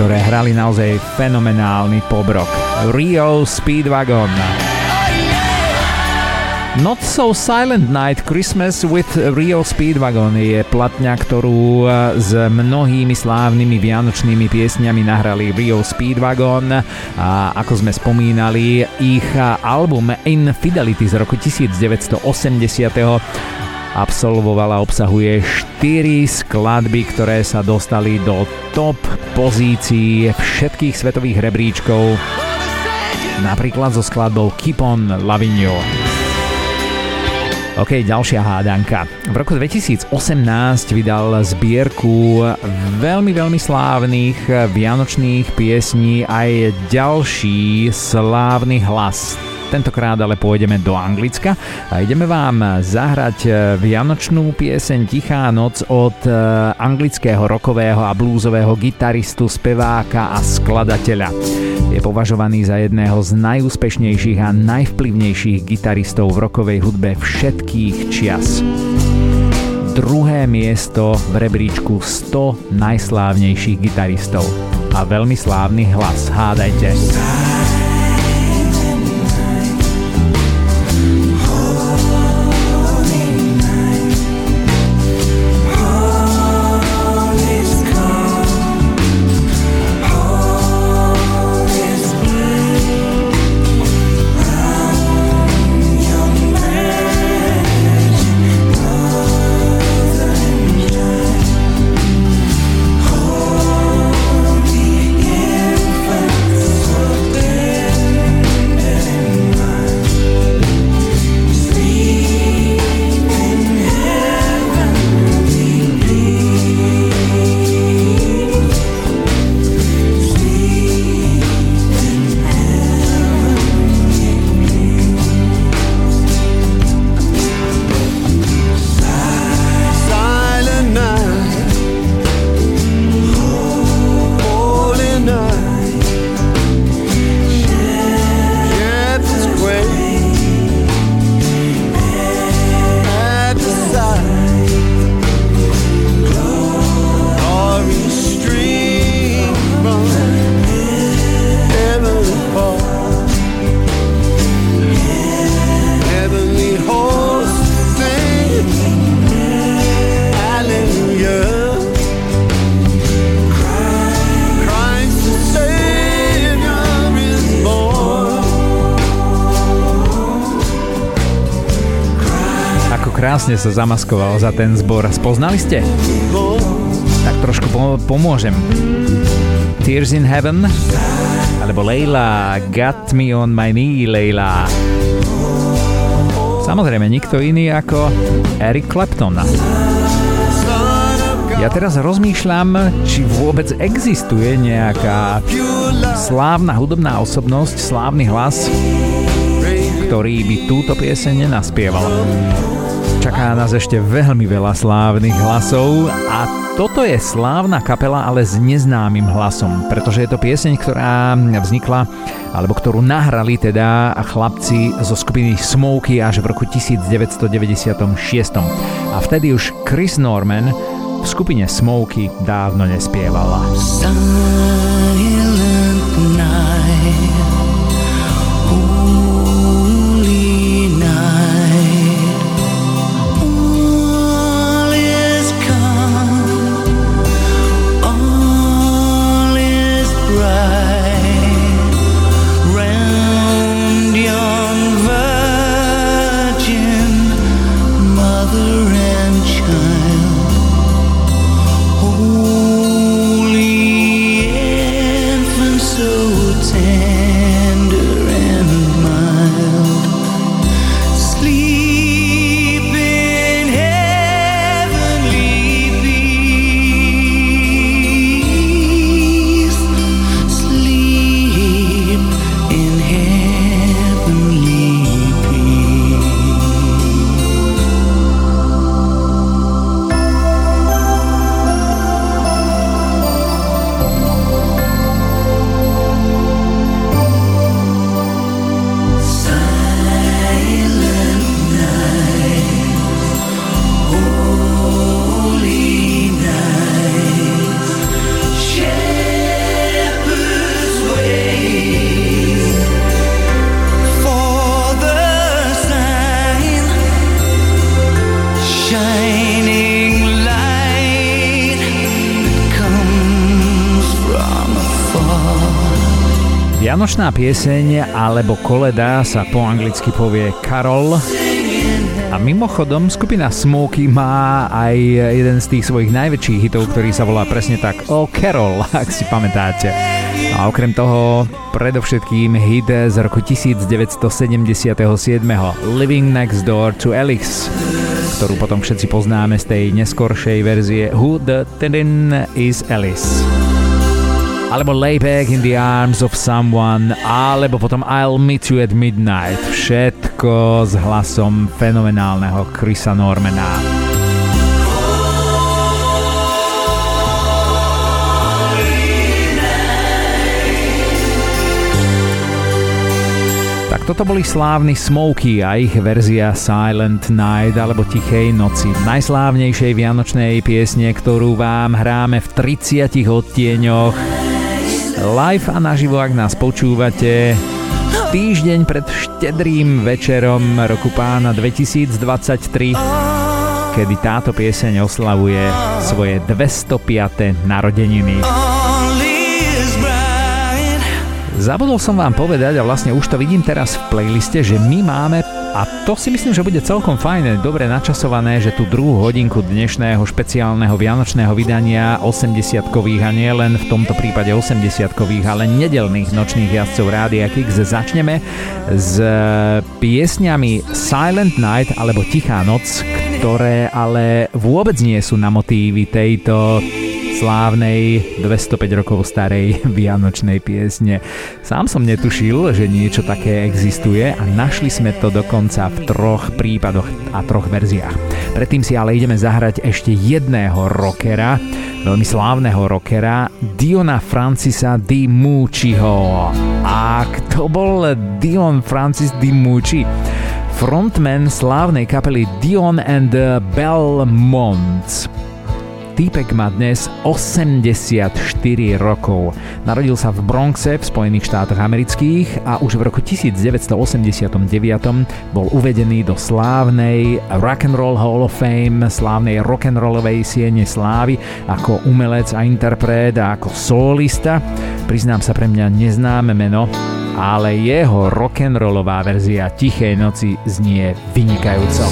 ktoré hrali naozaj fenomenálny pobrok. Rio Speedwagon. Not So Silent Night Christmas with Rio Speedwagon je platňa, ktorú s mnohými slávnymi vianočnými piesňami nahrali Rio Speedwagon a ako sme spomínali, ich album Infidelity z roku 1980 absolvovala, obsahuje 4 skladby, ktoré sa dostali do top pozícií všetkých svetových rebríčkov, napríklad so skladbou Keep on Loving. OK, ďalšia hádanka. V roku 2018 vydal zbierku veľmi, veľmi slávnych vianočných piesní aj ďalší slávny hlas Tentokrát ale pôjdeme do Anglicka a ideme vám zahrať e, vianočnú pieseň Tichá noc od e, anglického rokového a blúzového gitaristu, speváka a skladateľa. Je považovaný za jedného z najúspešnejších a najvplyvnejších gitaristov v rokovej hudbe všetkých čias druhé miesto v rebríčku 100 najslávnejších gitaristov. A veľmi slávny hlas, hádajte. Krásne sa zamaskoval za ten zbor. Spoznali ste? Tak trošku pomôžem. Tears in Heaven alebo Leila Got Me On My Knee Leila Samozrejme nikto iný ako Eric Clapton. Ja teraz rozmýšľam, či vôbec existuje nejaká slávna hudobná osobnosť, slávny hlas, ktorý by túto pieseň nenaspieval. Čaká nás ešte veľmi veľa slávnych hlasov a toto je slávna kapela, ale s neznámym hlasom, pretože je to pieseň, ktorá vznikla, alebo ktorú nahrali teda chlapci zo skupiny Smokey až v roku 1996. A vtedy už Chris Norman v skupine Smokey dávno nespievala. Silent Vianočná pieseň alebo koleda sa po anglicky povie Carol. A mimochodom, skupina Smokey má aj jeden z tých svojich najväčších hitov, ktorý sa volá presne tak O Carol, ak si pamätáte. A okrem toho, predovšetkým hit z roku 1977 Living Next Door to Alex, ktorú potom všetci poznáme z tej neskoršej verzie Who the Tin is Alice alebo Lay Back in the Arms of Someone, alebo potom I'll Meet You at Midnight. Všetko s hlasom fenomenálneho Chrisa Normana. Tak toto boli slávni Smokey a ich verzia Silent Night alebo Tichej noci. Najslávnejšej vianočnej piesne, ktorú vám hráme v 30 odtieňoch live a naživo, ak nás počúvate. Týždeň pred štedrým večerom roku pána 2023, kedy táto pieseň oslavuje svoje 205. narodeniny. Zabudol som vám povedať a vlastne už to vidím teraz v playliste, že my máme a to si myslím, že bude celkom fajné, dobre načasované, že tú druhú hodinku dnešného špeciálneho vianočného vydania 80-kových a nie len v tomto prípade 80-kových, ale nedelných nočných jazdcov Rádia Kix. Začneme s piesňami Silent Night alebo Tichá noc, ktoré ale vôbec nie sú na motívy tejto slávnej 205 rokov starej vianočnej piesne. Sám som netušil, že niečo také existuje a našli sme to dokonca v troch prípadoch a troch verziách. Predtým si ale ideme zahrať ešte jedného rockera, veľmi slávneho rockera, Diona Francisa Di Mucciho. A kto bol Dion Francis Di Mucci? Frontman slávnej kapely Dion and the Belmonts Týpek má dnes 84 rokov. Narodil sa v Bronxe v Spojených štátoch amerických a už v roku 1989 bol uvedený do slávnej Rock and Roll Hall of Fame, slávnej rock'n'rollovej siene slávy ako umelec a interpret a ako solista. Priznám sa pre mňa neznáme meno, ale jeho rock'n'rollová verzia Tichej noci znie vynikajúco.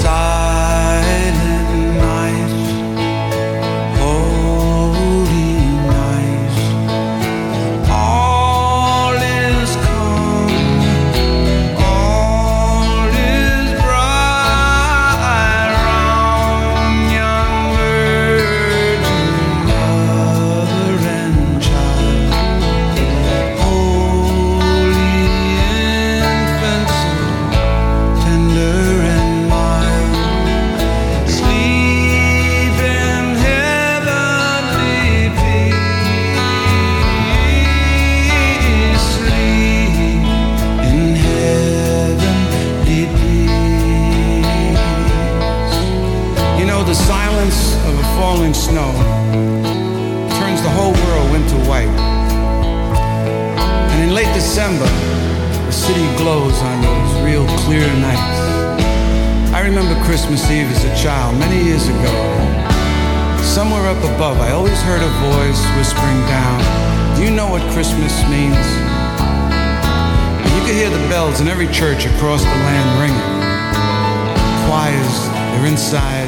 church across the land ringing. Choirs, they're inside,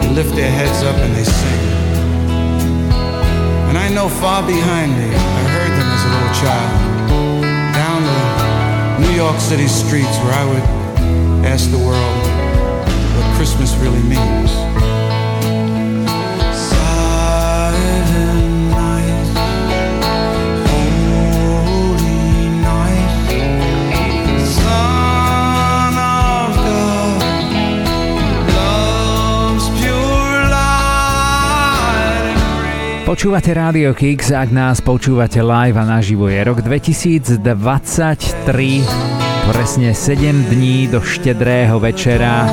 they lift their heads up and they sing. And I know far behind me, I heard them as a little child, down the New York City streets where I would ask the world what Christmas really means. Počúvate Rádio Kix, ak nás počúvate live a naživo je rok 2023, presne 7 dní do štedrého večera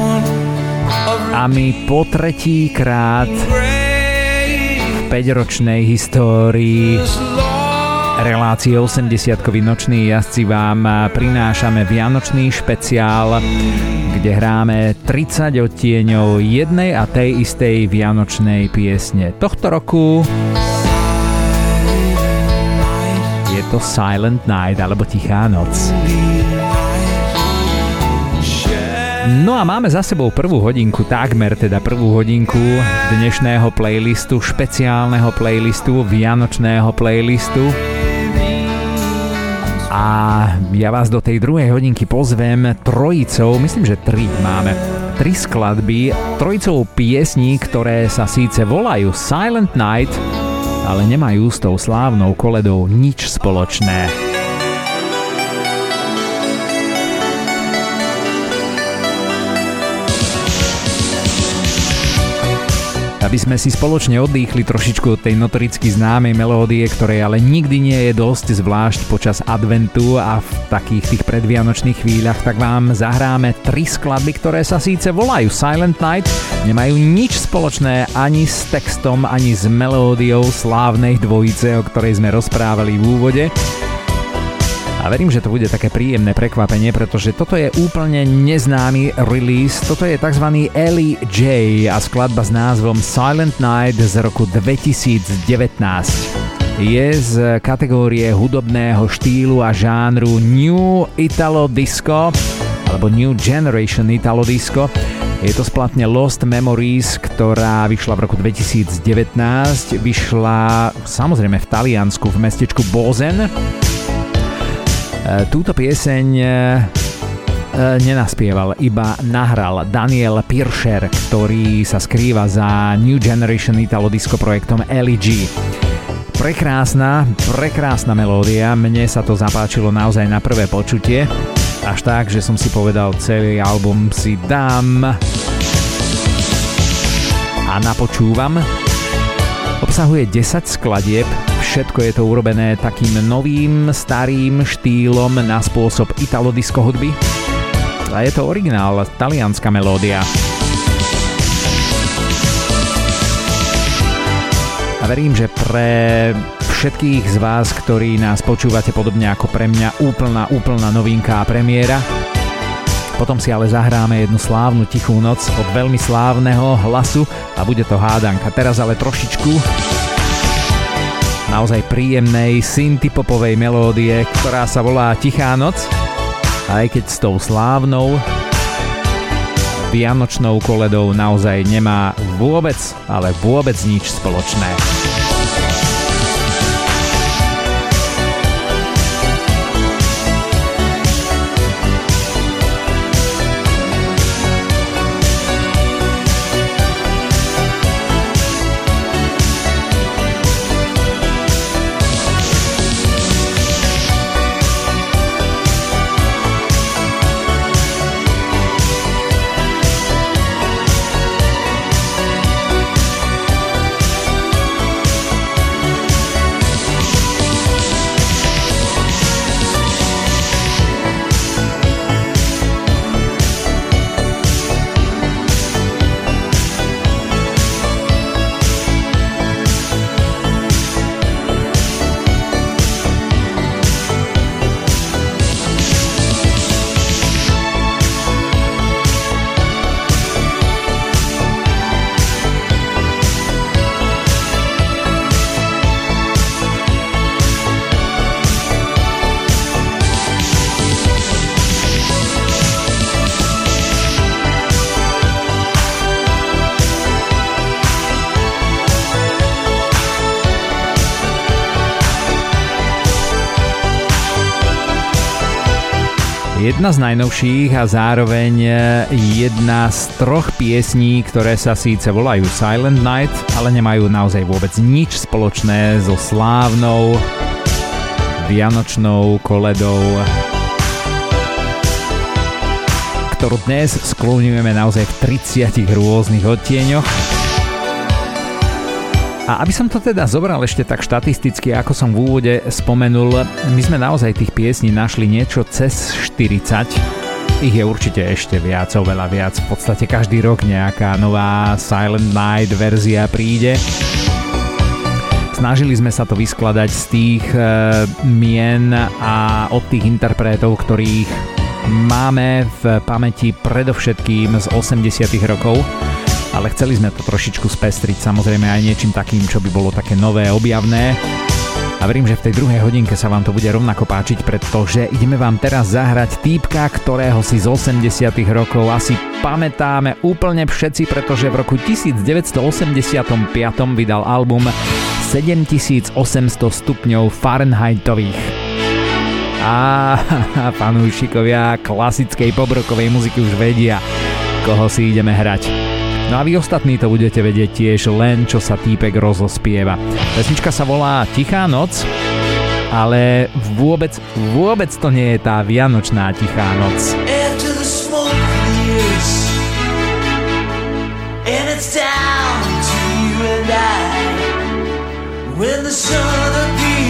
a my po tretí krát v 5-ročnej histórii relácie 80-kový nočný jazdci vám prinášame Vianočný špeciál kde hráme 30 odtieňov jednej a tej istej vianočnej piesne. Tohto roku je to Silent Night alebo Tichá noc. A máme za sebou prvú hodinku, takmer teda prvú hodinku dnešného playlistu, špeciálneho playlistu, vianočného playlistu. A ja vás do tej druhej hodinky pozvem trojicou, myslím, že tri máme, tri skladby, trojicou piesní, ktoré sa síce volajú Silent Night, ale nemajú s tou slávnou koledou nič spoločné. Aby sme si spoločne oddýchli trošičku od tej notoricky známej melódie, ktorej ale nikdy nie je dosť, zvlášť počas adventu a v takých tých predvianočných chvíľach, tak vám zahráme tri skladby, ktoré sa síce volajú Silent Night, nemajú nič spoločné ani s textom, ani s melódiou slávnej dvojice, o ktorej sme rozprávali v úvode. A verím, že to bude také príjemné prekvapenie, pretože toto je úplne neznámy release. Toto je tzv. Ellie J a skladba s názvom Silent Night z roku 2019 je z kategórie hudobného štýlu a žánru New Italo Disco alebo New Generation Italo Disco. Je to splatne Lost Memories, ktorá vyšla v roku 2019. Vyšla samozrejme v Taliansku v mestečku Bozen túto pieseň e, e, nenaspieval, iba nahral Daniel Pirscher, ktorý sa skrýva za New Generation Italo Disco projektom LG. Prekrásna, prekrásna melódia, mne sa to zapáčilo naozaj na prvé počutie, až tak, že som si povedal, celý album si dám a napočúvam. Obsahuje 10 skladieb, všetko je to urobené takým novým, starým štýlom na spôsob italodisko hudby. A je to originál, talianská melódia. A verím, že pre všetkých z vás, ktorí nás počúvate podobne ako pre mňa, úplná, úplná novinka a premiéra. Potom si ale zahráme jednu slávnu tichú noc od veľmi slávneho hlasu a bude to hádanka. Teraz ale trošičku naozaj príjemnej syntypopovej melódie, ktorá sa volá Tichá noc, aj keď s tou slávnou vianočnou koledou naozaj nemá vôbec, ale vôbec nič spoločné. Jedna z najnovších a zároveň e, jedna z troch piesní, ktoré sa síce volajú Silent Night, ale nemajú naozaj vôbec nič spoločné so slávnou vianočnou koledou, ktorú dnes skloňujeme naozaj v 30 rôznych odtieňoch. A aby som to teda zobral ešte tak štatisticky, ako som v úvode spomenul, my sme naozaj tých piesní našli niečo cez 40. Ich je určite ešte viac, oveľa viac. V podstate každý rok nejaká nová Silent Night verzia príde. Snažili sme sa to vyskladať z tých e, mien a od tých interpretov, ktorých máme v pamäti predovšetkým z 80 rokov ale chceli sme to trošičku spestriť samozrejme aj niečím takým, čo by bolo také nové, objavné. A verím, že v tej druhej hodinke sa vám to bude rovnako páčiť, pretože ideme vám teraz zahrať týpka, ktorého si z 80 rokov asi pamätáme úplne všetci, pretože v roku 1985 vydal album 7800 stupňov Fahrenheitových. A fanúšikovia klasickej pobrokovej muziky už vedia, koho si ideme hrať. No a vy ostatní to budete vedieť tiež len, čo sa týpek rozospieva. Pesnička sa volá Tichá noc, ale vôbec, vôbec to nie je tá vianočná Tichá noc. When the sun appears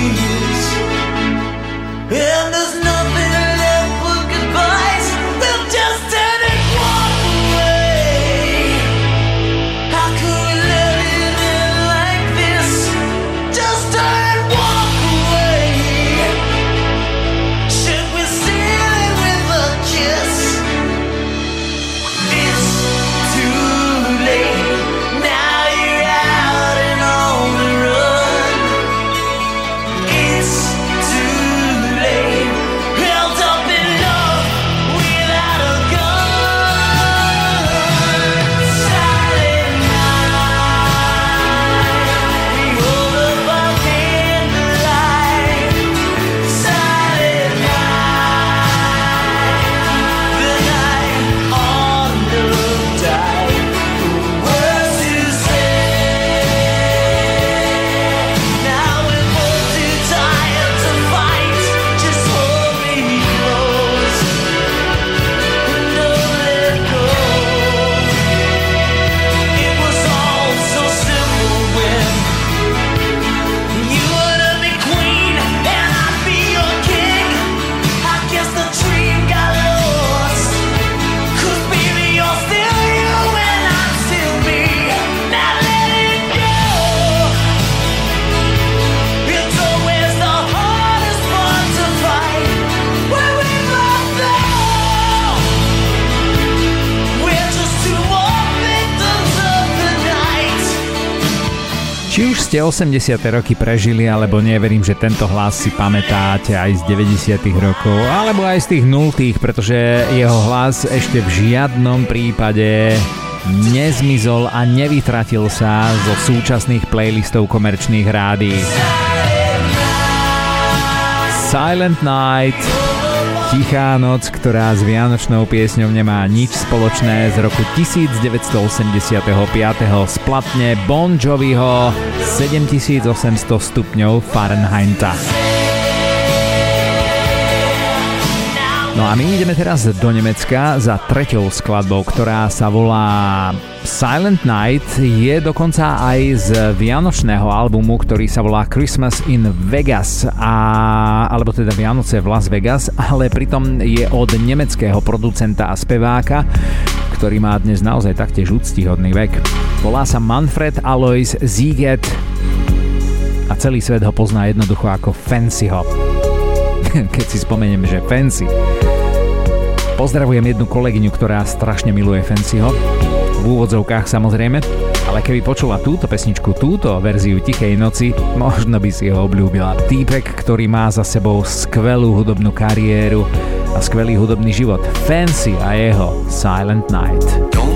ste 80. roky prežili, alebo neverím, že tento hlas si pamätáte aj z 90. rokov, alebo aj z tých nultých, pretože jeho hlas ešte v žiadnom prípade nezmizol a nevytratil sa zo súčasných playlistov komerčných rádií. Silent Night Tichá noc, ktorá s Vianočnou piesňou nemá nič spoločné z roku 1985. splatne Bon Joviho 7800 stupňov Fahrenheita. No a my ideme teraz do Nemecka za treťou skladbou, ktorá sa volá Silent Night. Je dokonca aj z vianočného albumu, ktorý sa volá Christmas in Vegas, a, alebo teda Vianoce v Las Vegas, ale pritom je od nemeckého producenta a speváka, ktorý má dnes naozaj taktiež úctihodný vek. Volá sa Manfred Alois Zieget a celý svet ho pozná jednoducho ako Fancyho. keď si spomeniem, že Fancy. Pozdravujem jednu kolegyňu, ktorá strašne miluje Fancyho. V úvodzovkách samozrejme. Ale keby počula túto pesničku, túto verziu Tichej noci, možno by si ho obľúbila. Týpek, ktorý má za sebou skvelú hudobnú kariéru a skvelý hudobný život. Fancy a jeho Silent Night. Don't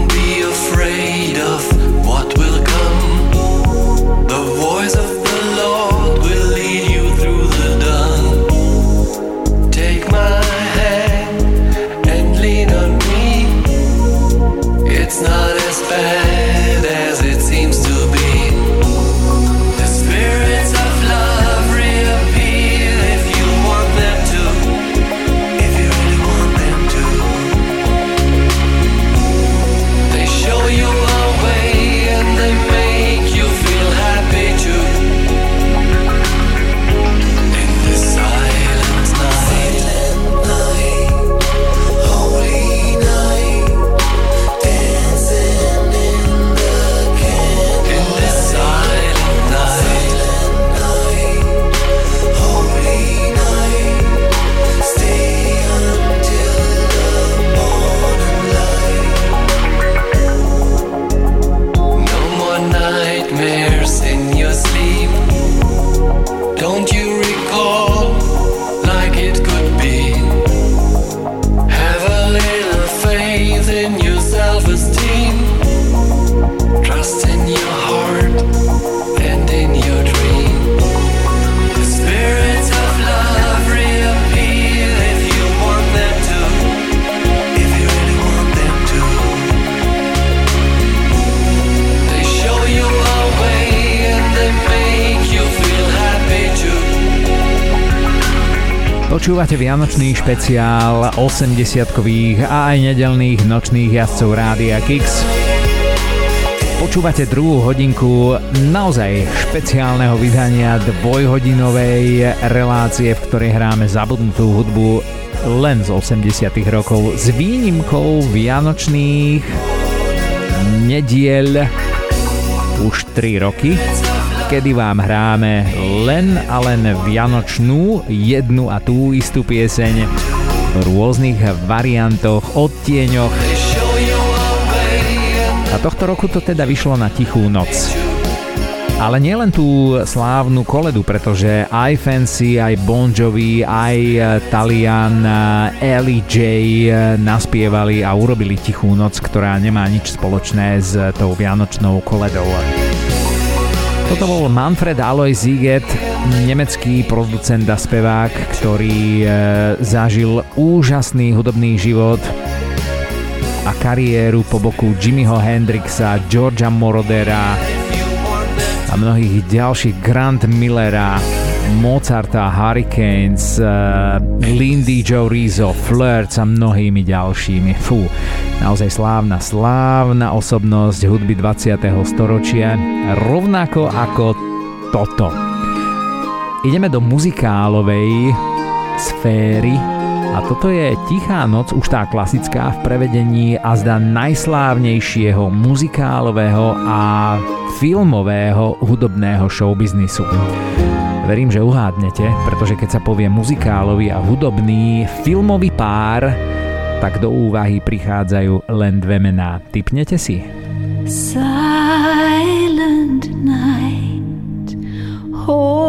Počúvate Vianočný špeciál 80-kových a aj nedelných nočných jazdcov Rádia Kix. Počúvate druhú hodinku naozaj špeciálneho vydania dvojhodinovej relácie, v ktorej hráme zabudnutú hudbu len z 80 rokov s výnimkou vianočných nediel už 3 roky kedy vám hráme len a len vianočnú jednu a tú istú pieseň v rôznych variantoch, odtieňoch. A tohto roku to teda vyšlo na Tichú noc. Ale nielen tú slávnu koledu, pretože aj Fancy, aj Bon Jovi, aj Talian, Ellie J naspievali a urobili Tichú noc, ktorá nemá nič spoločné s tou vianočnou koledou. Toto bol Manfred Alois Ziget, nemecký producent a spevák, ktorý e, zažil úžasný hudobný život a kariéru po boku Jimmyho Hendrixa, Georgia Morodera a mnohých ďalších Grant Millera, Mozarta, Hurricanes, uh, Lindy Joe Rizzo, Flirts a mnohými ďalšími. Fú, naozaj slávna, slávna osobnosť hudby 20. storočia, rovnako ako toto. Ideme do muzikálovej sféry a toto je Tichá noc, už tá klasická v prevedení a zda najslávnejšieho muzikálového a filmového hudobného showbiznisu. Verím, že uhádnete, pretože keď sa povie muzikálový a hudobný filmový pár, tak do úvahy prichádzajú len dve mená. Typnete si? Silent night, holy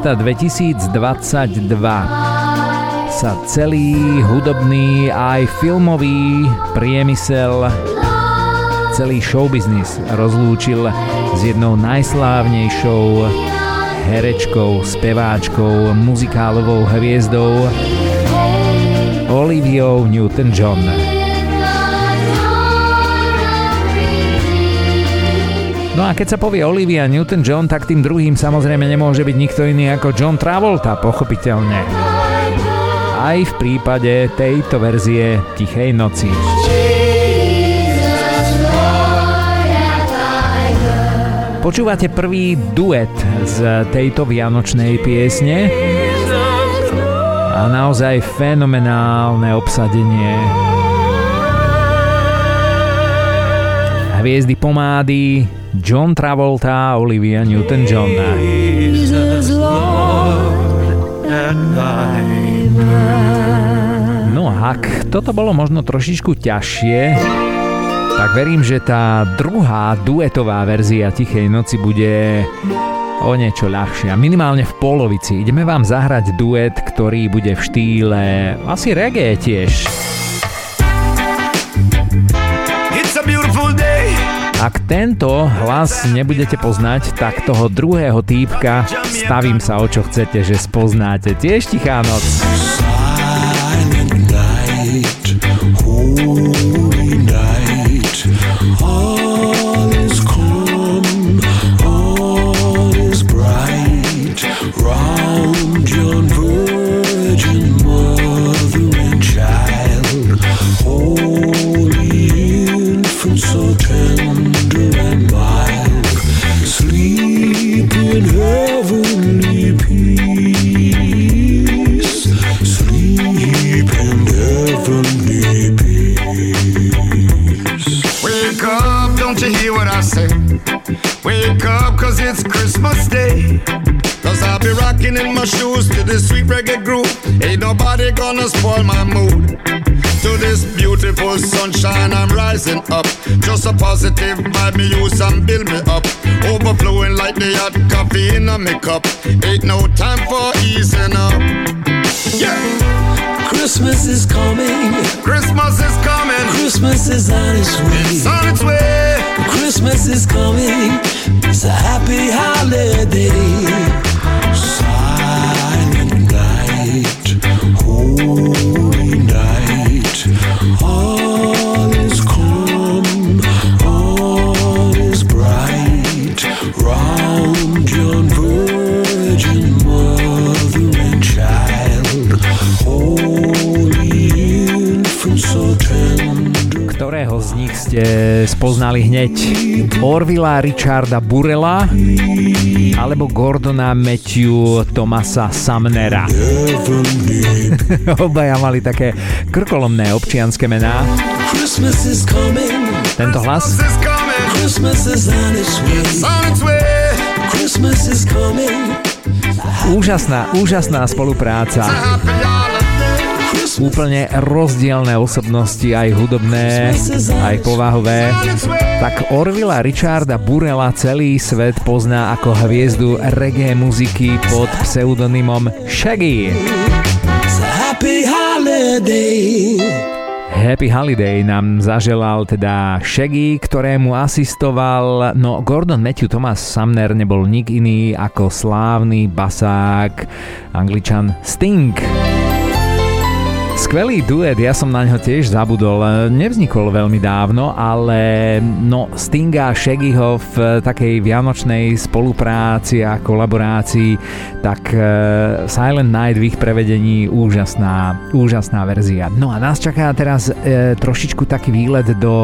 augusta 2022 sa celý hudobný aj filmový priemysel, celý showbiznis rozlúčil s jednou najslávnejšou herečkou, speváčkou, muzikálovou hviezdou Oliviou Newton-John. No a keď sa povie Olivia Newton-John, tak tým druhým samozrejme nemôže byť nikto iný ako John Travolta, pochopiteľne. Aj v prípade tejto verzie Tichej noci. Počúvate prvý duet z tejto vianočnej piesne a naozaj fenomenálne obsadenie. Hviezdy pomády John Travolta a Olivia Newton-John. No ak toto bolo možno trošičku ťažšie, tak verím, že tá druhá duetová verzia Tichej noci bude o niečo ľahšia. Minimálne v polovici. Ideme vám zahrať duet, ktorý bude v štýle asi reggae tiež. Ak tento hlas nebudete poznať, tak toho druhého týpka stavím sa o čo chcete, že spoznáte. Tiež tichá noc. In my shoes to this sweet reggae groove. Ain't nobody gonna spoil my mood. To this beautiful sunshine, I'm rising up. Just a positive vibe, me use and build me up. Overflowing like the hot coffee in a me cup. Ain't no time for easing up. Yeah. Christmas is coming. Christmas is coming. Christmas is on its way. It's on its way. Christmas is coming. It's a happy holiday. Ste spoznali hneď Orvila Richarda Burela alebo Gordona Matthew Tomasa Samnera. Obaja mali také krkolomné občianské mená. Tento hlas Úžasná, úžasná spolupráca úplne rozdielne osobnosti, aj hudobné, aj povahové. Tak Orvila Richarda Burela celý svet pozná ako hviezdu reggae muziky pod pseudonymom Shaggy. Happy Holiday. Happy Holiday nám zaželal teda Shaggy, ktorému asistoval, no Gordon Matthew Thomas Sumner nebol nik iný ako slávny basák angličan Sting. Skvelý duet, ja som na ňo tiež zabudol. Nevznikol veľmi dávno, ale no Stinga a Shaggyho v takej vianočnej spolupráci a kolaborácii, tak uh, Silent Night v ich prevedení úžasná, úžasná verzia. No a nás čaká teraz uh, trošičku taký výlet do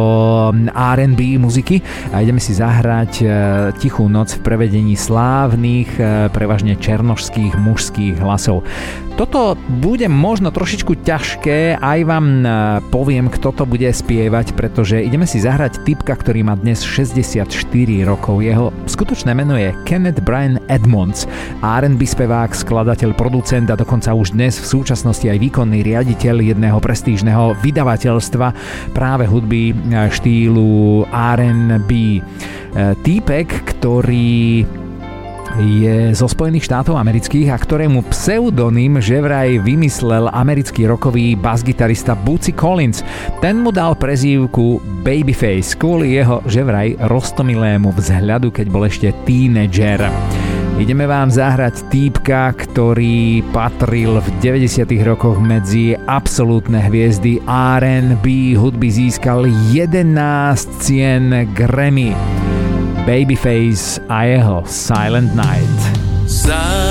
R&B muziky a ideme si zahrať uh, Tichú noc v prevedení slávnych, uh, prevažne černožských mužských hlasov. Toto bude možno trošičku ťažké, aj vám e, poviem, kto to bude spievať, pretože ideme si zahrať typka, ktorý má dnes 64 rokov. Jeho skutočné meno je Kenneth Brian Edmonds, R&B spevák, skladateľ, producent a dokonca už dnes v súčasnosti aj výkonný riaditeľ jedného prestížneho vydavateľstva práve hudby e, štýlu R&B. E, týpek, ktorý je zo Spojených štátov amerických a ktorému pseudonym že vraj vymyslel americký rokový basgitarista Bootsy Collins. Ten mu dal prezývku Babyface kvôli jeho že vraj rostomilému vzhľadu, keď bol ešte tínedžer. Ideme vám zahrať týpka, ktorý patril v 90. rokoch medzi absolútne hviezdy R&B hudby získal 11 cien Grammy. Babyface a jeho Silent Night. Silent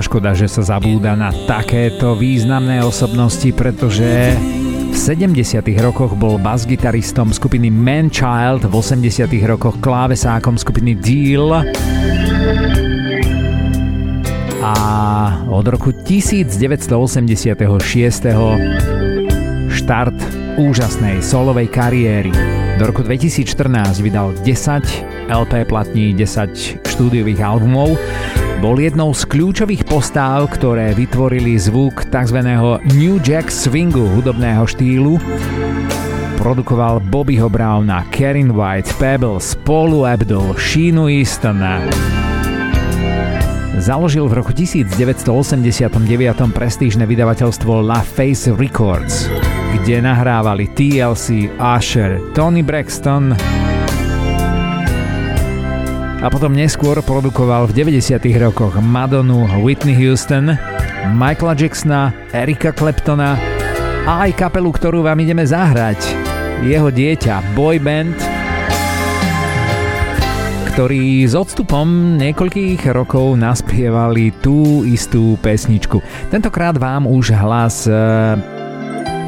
škoda, že sa zabúda na takéto významné osobnosti, pretože v 70. rokoch bol basgitaristom skupiny Manchild, v 80. rokoch klávesákom skupiny Deal a od roku 1986. štart úžasnej solovej kariéry. Do roku 2014 vydal 10 LP platní, 10 štúdiových albumov bol jednou z kľúčových postáv, ktoré vytvorili zvuk tzv. New Jack swingu hudobného štýlu. Produkoval Bobbyho Browna, Karen White, Pebbles, Paulu Abdul, Sheenu Eastona. Založil v roku 1989 prestížne vydavateľstvo La Face Records, kde nahrávali TLC, Usher, Tony Braxton, a potom neskôr produkoval v 90. rokoch Madonu, Whitney Houston, Michaela Jacksona, Erika Claptona a aj kapelu, ktorú vám ideme zahrať. Jeho dieťa, boy band, ktorí s odstupom niekoľkých rokov naspievali tú istú pesničku. Tentokrát vám už hlas e,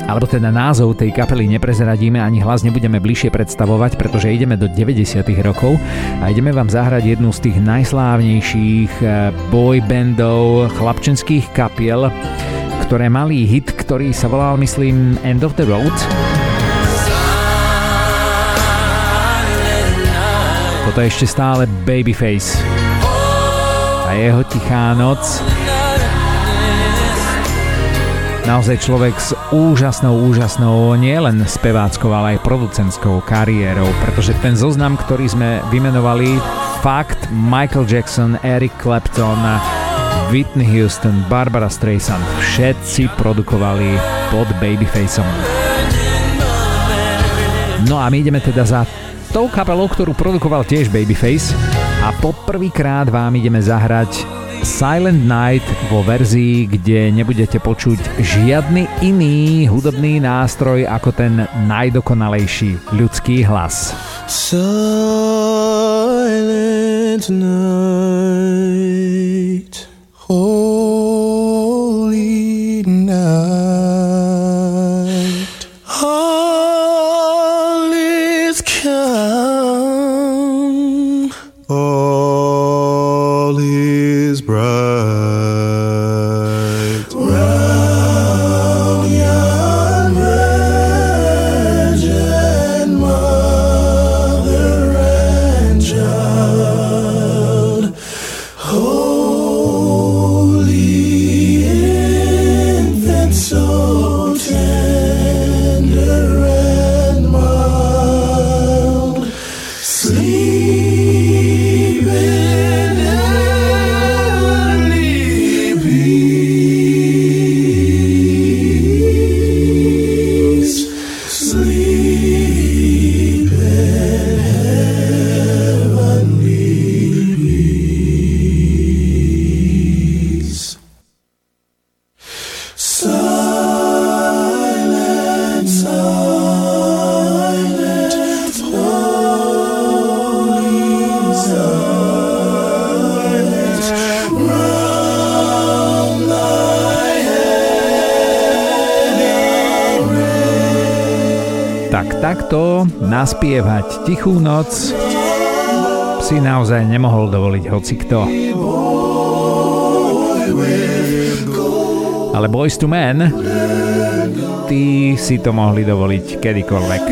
alebo teda názov tej kapely neprezradíme, ani hlas nebudeme bližšie predstavovať, pretože ideme do 90. rokov a ideme vám zahrať jednu z tých najslávnejších eh, boy bandov chlapčenských kapiel, ktoré mali hit, ktorý sa volal, myslím, End of the Road. Toto je ešte stále Babyface a jeho tichá noc Naozaj človek s úžasnou, úžasnou nielen speváckou, ale aj producentskou kariérou, pretože ten zoznam, ktorý sme vymenovali, fakt Michael Jackson, Eric Clapton, Whitney Houston, Barbara Streisand, všetci produkovali pod Babyfaceom. No a my ideme teda za tou kapelou, ktorú produkoval tiež Babyface a poprvýkrát vám ideme zahrať Silent Night vo verzii, kde nebudete počuť žiadny iný hudobný nástroj ako ten najdokonalejší ľudský hlas. Silent night, naspievať tichú noc si naozaj nemohol dovoliť hoci kto. Ale Boys to Men, tí si to mohli dovoliť kedykoľvek.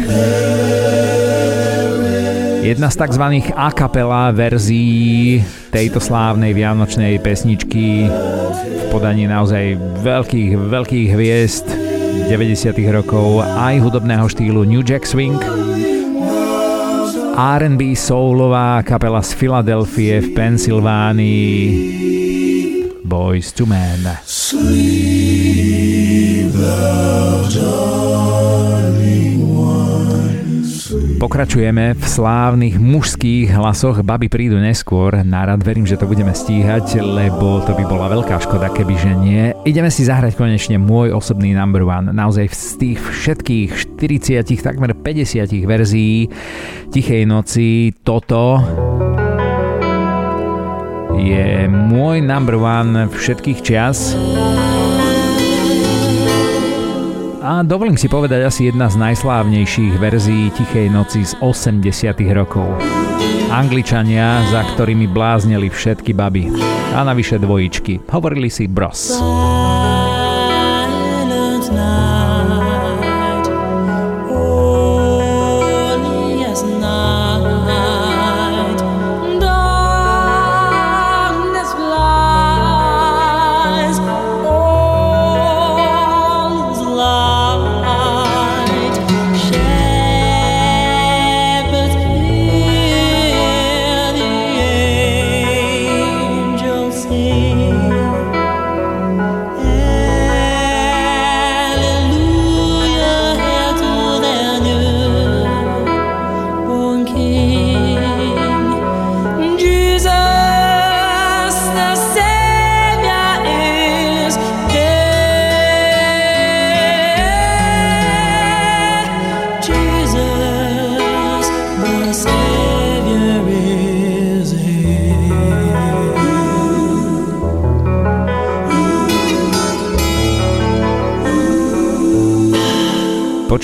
Jedna z tzv. a capella verzií tejto slávnej vianočnej pesničky v podaní naozaj veľkých, veľkých hviezd 90. rokov aj hudobného štýlu New Jack Swing, R&B soulová kapela z Filadelfie v Pensylvánii Boys to Men. Sleep Pokračujeme v slávnych mužských hlasoch. Baby prídu neskôr. Nárad verím, že to budeme stíhať, lebo to by bola veľká škoda, keby že nie. Ideme si zahrať konečne môj osobný number one. Naozaj z tých všetkých 40, takmer 50 verzií Tichej noci toto je môj number one všetkých čias a dovolím si povedať asi jedna z najslávnejších verzií Tichej noci z 80 rokov. Angličania, za ktorými blázneli všetky baby. A navyše dvojičky. Hovorili si Bros.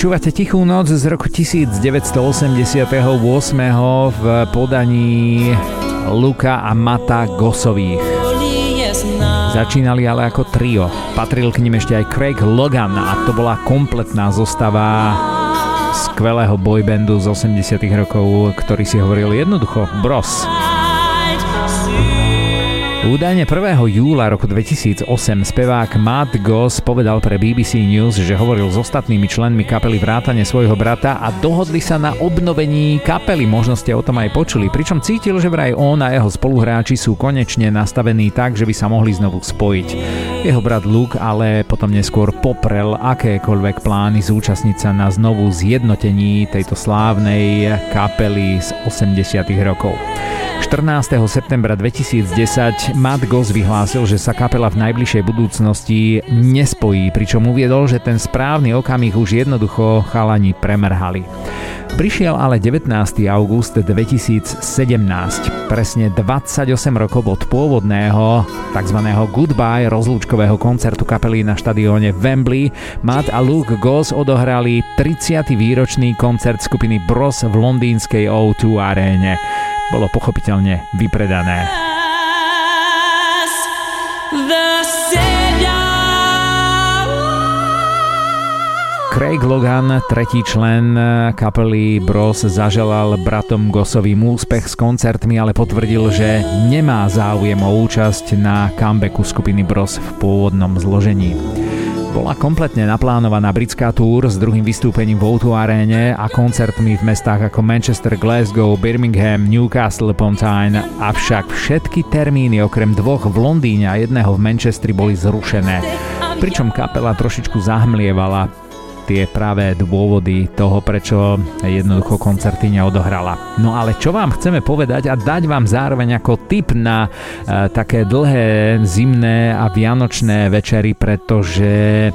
Počúvate Tichú noc z roku 1988 v podaní Luka a Mata Gosových. Začínali ale ako trio. Patril k nim ešte aj Craig Logan a to bola kompletná zostava skvelého boybandu z 80 rokov, ktorý si hovoril jednoducho Bros. Údajne 1. júla roku 2008 spevák Matt Goss povedal pre BBC News, že hovoril s ostatnými členmi kapely vrátane svojho brata a dohodli sa na obnovení kapely. Možno ste o tom aj počuli, pričom cítil, že vraj on a jeho spoluhráči sú konečne nastavení tak, že by sa mohli znovu spojiť. Jeho brat Luke ale potom neskôr poprel akékoľvek plány zúčastniť sa na znovu zjednotení tejto slávnej kapely z 80 rokov. 14. septembra 2010 Matt Goss vyhlásil, že sa kapela v najbližšej budúcnosti nespojí, pričom uviedol, že ten správny okamih už jednoducho chalani premrhali. Prišiel ale 19. august 2017, presne 28 rokov od pôvodného tzv. goodbye rozlúčkového koncertu kapely na štadióne Wembley. Matt a Luke Goss odohrali 30. výročný koncert skupiny Bros v londýnskej O2 aréne bolo pochopiteľne vypredané. Craig Logan, tretí člen kapely Bros, zaželal bratom Gosovým úspech s koncertmi, ale potvrdil, že nemá záujem o účasť na comebacku skupiny Bros v pôvodnom zložení. Bola kompletne naplánovaná britská túr s druhým vystúpením v O2 aréne a koncertmi v mestách ako Manchester, Glasgow, Birmingham, Newcastle upon Tyne, avšak všetky termíny okrem dvoch v Londýne a jedného v Manchestri boli zrušené. Pričom kapela trošičku zahmlievala tie práve dôvody toho, prečo jednoducho koncerty neodohrala. No ale čo vám chceme povedať a dať vám zároveň ako tip na e, také dlhé zimné a vianočné večery, pretože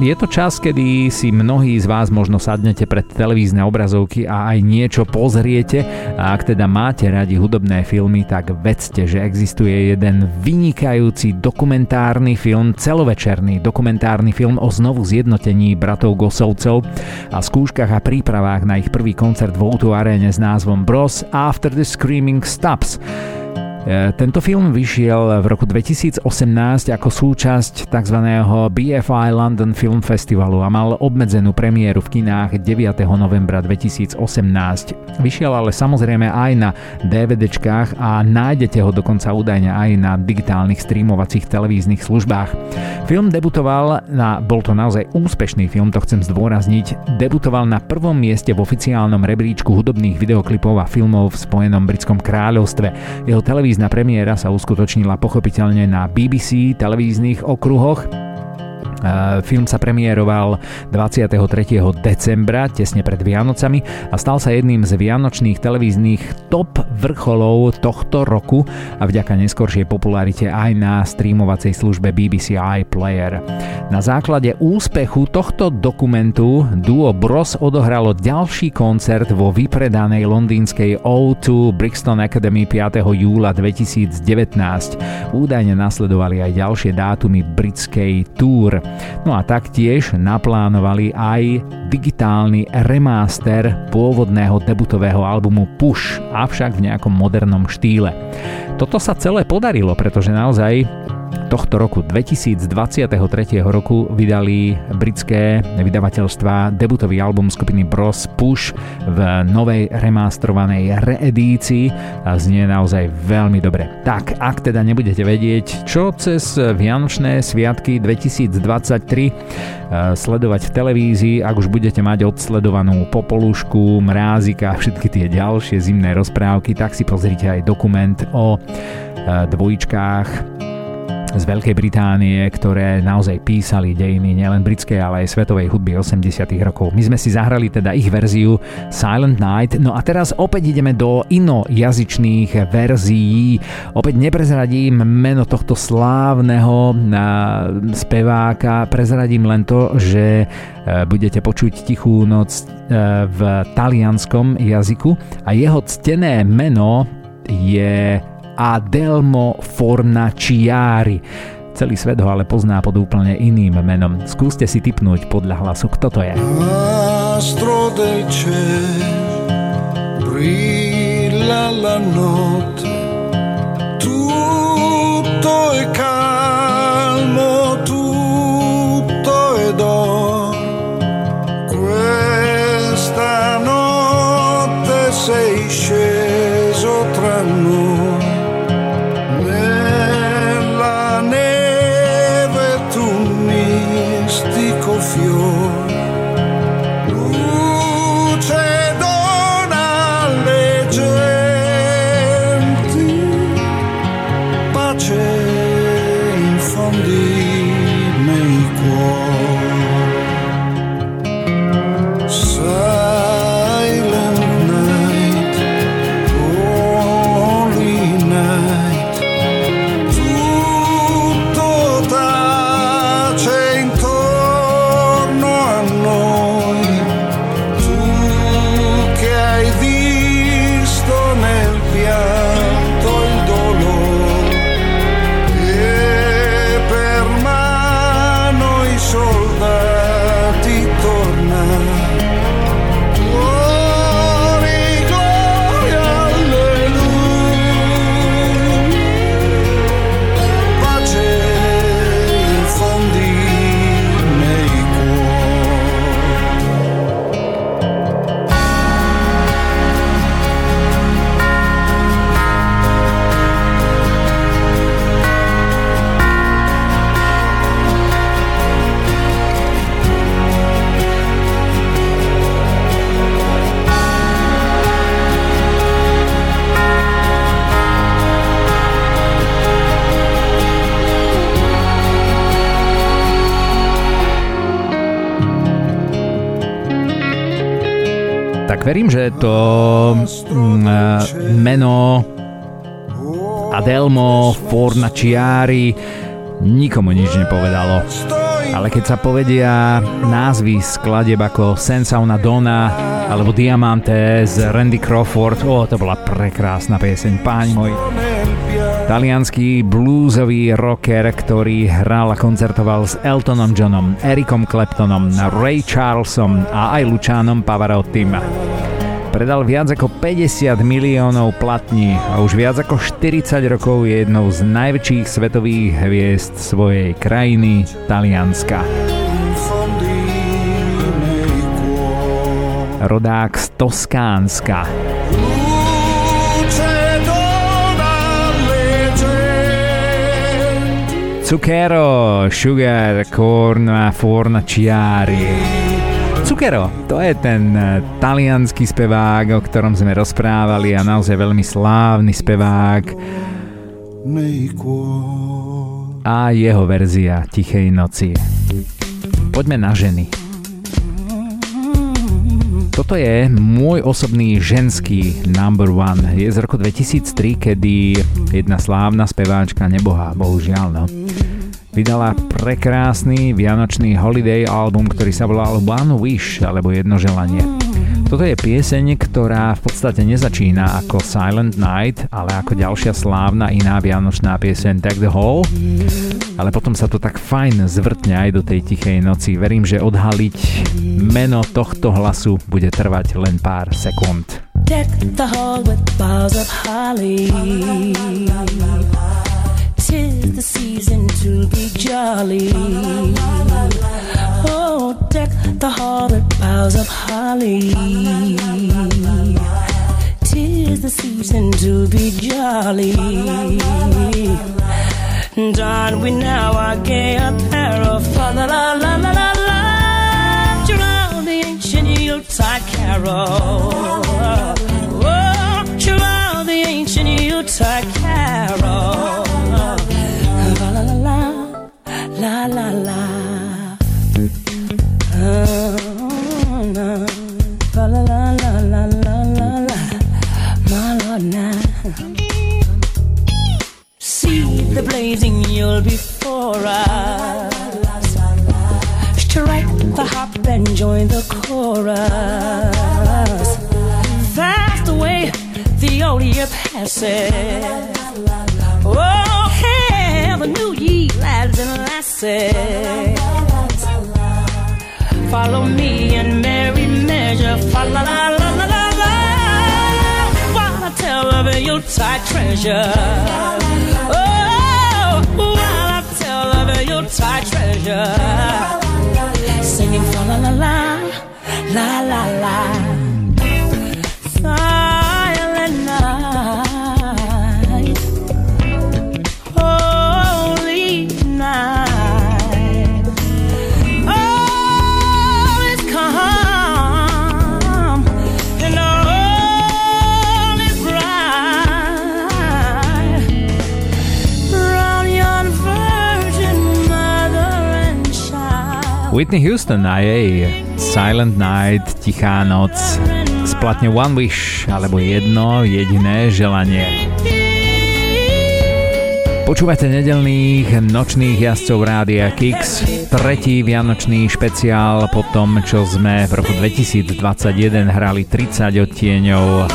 je to čas, kedy si mnohí z vás možno sadnete pred televízne obrazovky a aj niečo pozriete a ak teda máte radi hudobné filmy, tak vedzte, že existuje jeden vynikajúci dokumentárny film, celovečerný dokumentárny film o znovu zjednotení bratov Gosovcov a skúškach a prípravách na ich prvý koncert v Outu Arene s názvom Bros After the Screaming Stops. E, tento film vyšiel v roku 2018 ako súčasť tzv. BFI London Film Festivalu a mal obmedzenú premiéru v kinách 9. novembra 2018. Vyšiel ale samozrejme aj na DVDčkách a nájdete ho dokonca údajne aj na digitálnych streamovacích televíznych službách. Film debutoval na, bol to naozaj úspešný film, to chcem zdôrazniť, debutoval na prvom mieste v oficiálnom rebríčku hudobných videoklipov a filmov v Spojenom britskom kráľovstve. Jeho televízny Televízna premiéra sa uskutočnila pochopiteľne na BBC televíznych okruhoch Film sa premiéroval 23. decembra, tesne pred Vianocami a stal sa jedným z vianočných televíznych top vrcholov tohto roku a vďaka neskoršej popularite aj na streamovacej službe BBC iPlayer. Na základe úspechu tohto dokumentu duo Bros odohralo ďalší koncert vo vypredanej londýnskej O2 Brixton Academy 5. júla 2019. Údajne nasledovali aj ďalšie dátumy britskej tour. No a taktiež naplánovali aj digitálny remaster pôvodného debutového albumu Push, avšak v nejakom modernom štýle. Toto sa celé podarilo, pretože naozaj tohto roku 2023 roku vydali britské vydavateľstva debutový album skupiny Bros Push v novej remastrovanej reedícii a znie naozaj veľmi dobre. Tak, ak teda nebudete vedieť, čo cez Vianočné sviatky 2023 eh, sledovať v televízii, ak už budete mať odsledovanú Popolušku, Mrázika a všetky tie ďalšie zimné rozprávky, tak si pozrite aj dokument o eh, dvojičkách z Veľkej Británie, ktoré naozaj písali dejiny nielen britskej, ale aj svetovej hudby 80 rokov. My sme si zahrali teda ich verziu Silent Night, no a teraz opäť ideme do inojazyčných verzií. Opäť neprezradím meno tohto slávneho speváka, prezradím len to, že e, budete počuť Tichú noc e, v talianskom jazyku a jeho ctené meno je Adelmo Fornaciari. Celý svet ho ale pozná pod úplne iným menom. Skúste si typnúť podľa hlasu, kto to je. Astro del brilla la notte verím, že to mm, eh, meno Adelmo Fornaciari nikomu nič nepovedalo. Ale keď sa povedia názvy skladieb ako Sensauna Dona alebo Diamante z Randy Crawford, o, to bola prekrásna pieseň, páni moji. Talianský bluesový rocker, ktorý hral a koncertoval s Eltonom Johnom, Ericom Claptonom, Ray Charlesom a aj Lučánom Pavarottim. Predal viac ako 50 miliónov platní a už viac ako 40 rokov je jednou z najväčších svetových hviezd svojej krajiny, Talianska. Rodák z Toskánska. Zucchero, sugar, corn, fornaciari. Zucchero, to je ten eh, talianský spevák, o ktorom sme rozprávali a naozaj veľmi slávny spevák. A jeho verzia Tichej noci. Poďme na ženy. Toto je môj osobný ženský number one. Je z roku 2003, kedy jedna slávna speváčka, nebohá, bohužiaľ, no, vydala prekrásny vianočný holiday album, ktorý sa volal One Wish, alebo Jedno želanie. Toto je pieseň, ktorá v podstate nezačína ako Silent Night, ale ako ďalšia slávna iná vianočná pieseň Take the Hall. Ale potom sa to tak fajn zvrtne aj do tej tichej noci. Verím, že odhaliť meno tohto hlasu bude trvať len pár sekúnd. Deck the hall with boughs of holly. Tis the season to be jolly. Oh, deck the hall with boughs of holly. Tis the season to be jolly. Don we now our gay apparel, fa la la la la la la. Around the ancient Yuletide carol. Oh, around the ancient Yuletide carol. See the blazing you'll before us. Strike the hop and join the chorus. Fast away the old year passes. Oh, have a new and. Follow me in merry measure. Fa la la la la la of your tight treasure. Oh, while I tell of your tight treasure. Singing fa la la la la la la. Whitney Houston a jej Silent Night, Tichá noc splatne One Wish alebo jedno jediné želanie. Počúvate nedelných nočných jazdcov Rádia Kix, tretí vianočný špeciál po tom, čo sme v roku 2021 hrali 30 odtieňov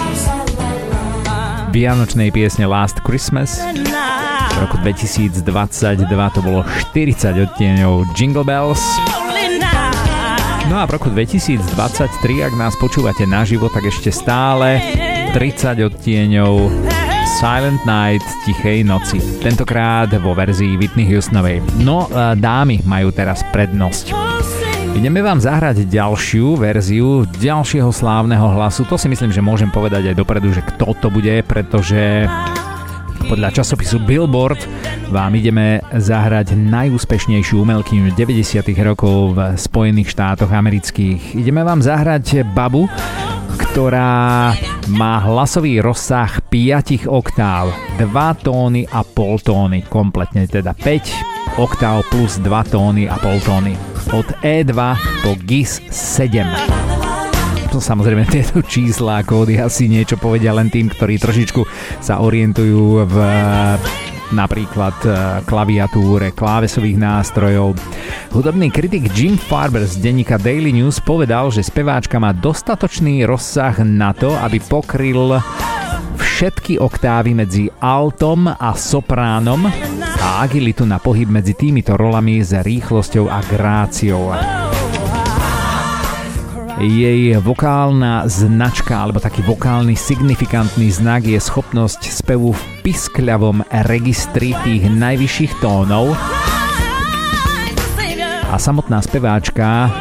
vianočnej piesne Last Christmas. V roku 2022 to bolo 40 odtieňov Jingle Bells. No a v roku 2023, ak nás počúvate naživo, tak ešte stále 30 odtieňov Silent Night Tichej noci. Tentokrát vo verzii Whitney Houstonovej. No, e, dámy majú teraz prednosť. Ideme vám zahrať ďalšiu verziu ďalšieho slávneho hlasu. To si myslím, že môžem povedať aj dopredu, že kto to bude, pretože podľa časopisu Billboard vám ideme zahrať najúspešnejšiu umelkyňu 90. rokov v Spojených štátoch amerických. Ideme vám zahrať babu, ktorá má hlasový rozsah 5 oktáv, 2 tóny a pol tóny, kompletne teda 5 oktáv plus 2 tóny a pol tóny. Od E2 po GIS 7 to samozrejme tieto čísla a kódy asi niečo povedia len tým, ktorí trošičku sa orientujú v napríklad e, klaviatúre, klávesových nástrojov. Hudobný kritik Jim Farber z denníka Daily News povedal, že speváčka má dostatočný rozsah na to, aby pokryl všetky oktávy medzi altom a sopránom a agilitu na pohyb medzi týmito rolami s rýchlosťou a gráciou. Jej vokálna značka alebo taký vokálny signifikantný znak je schopnosť spevu v piskľavom registri tých najvyšších tónov. A samotná speváčka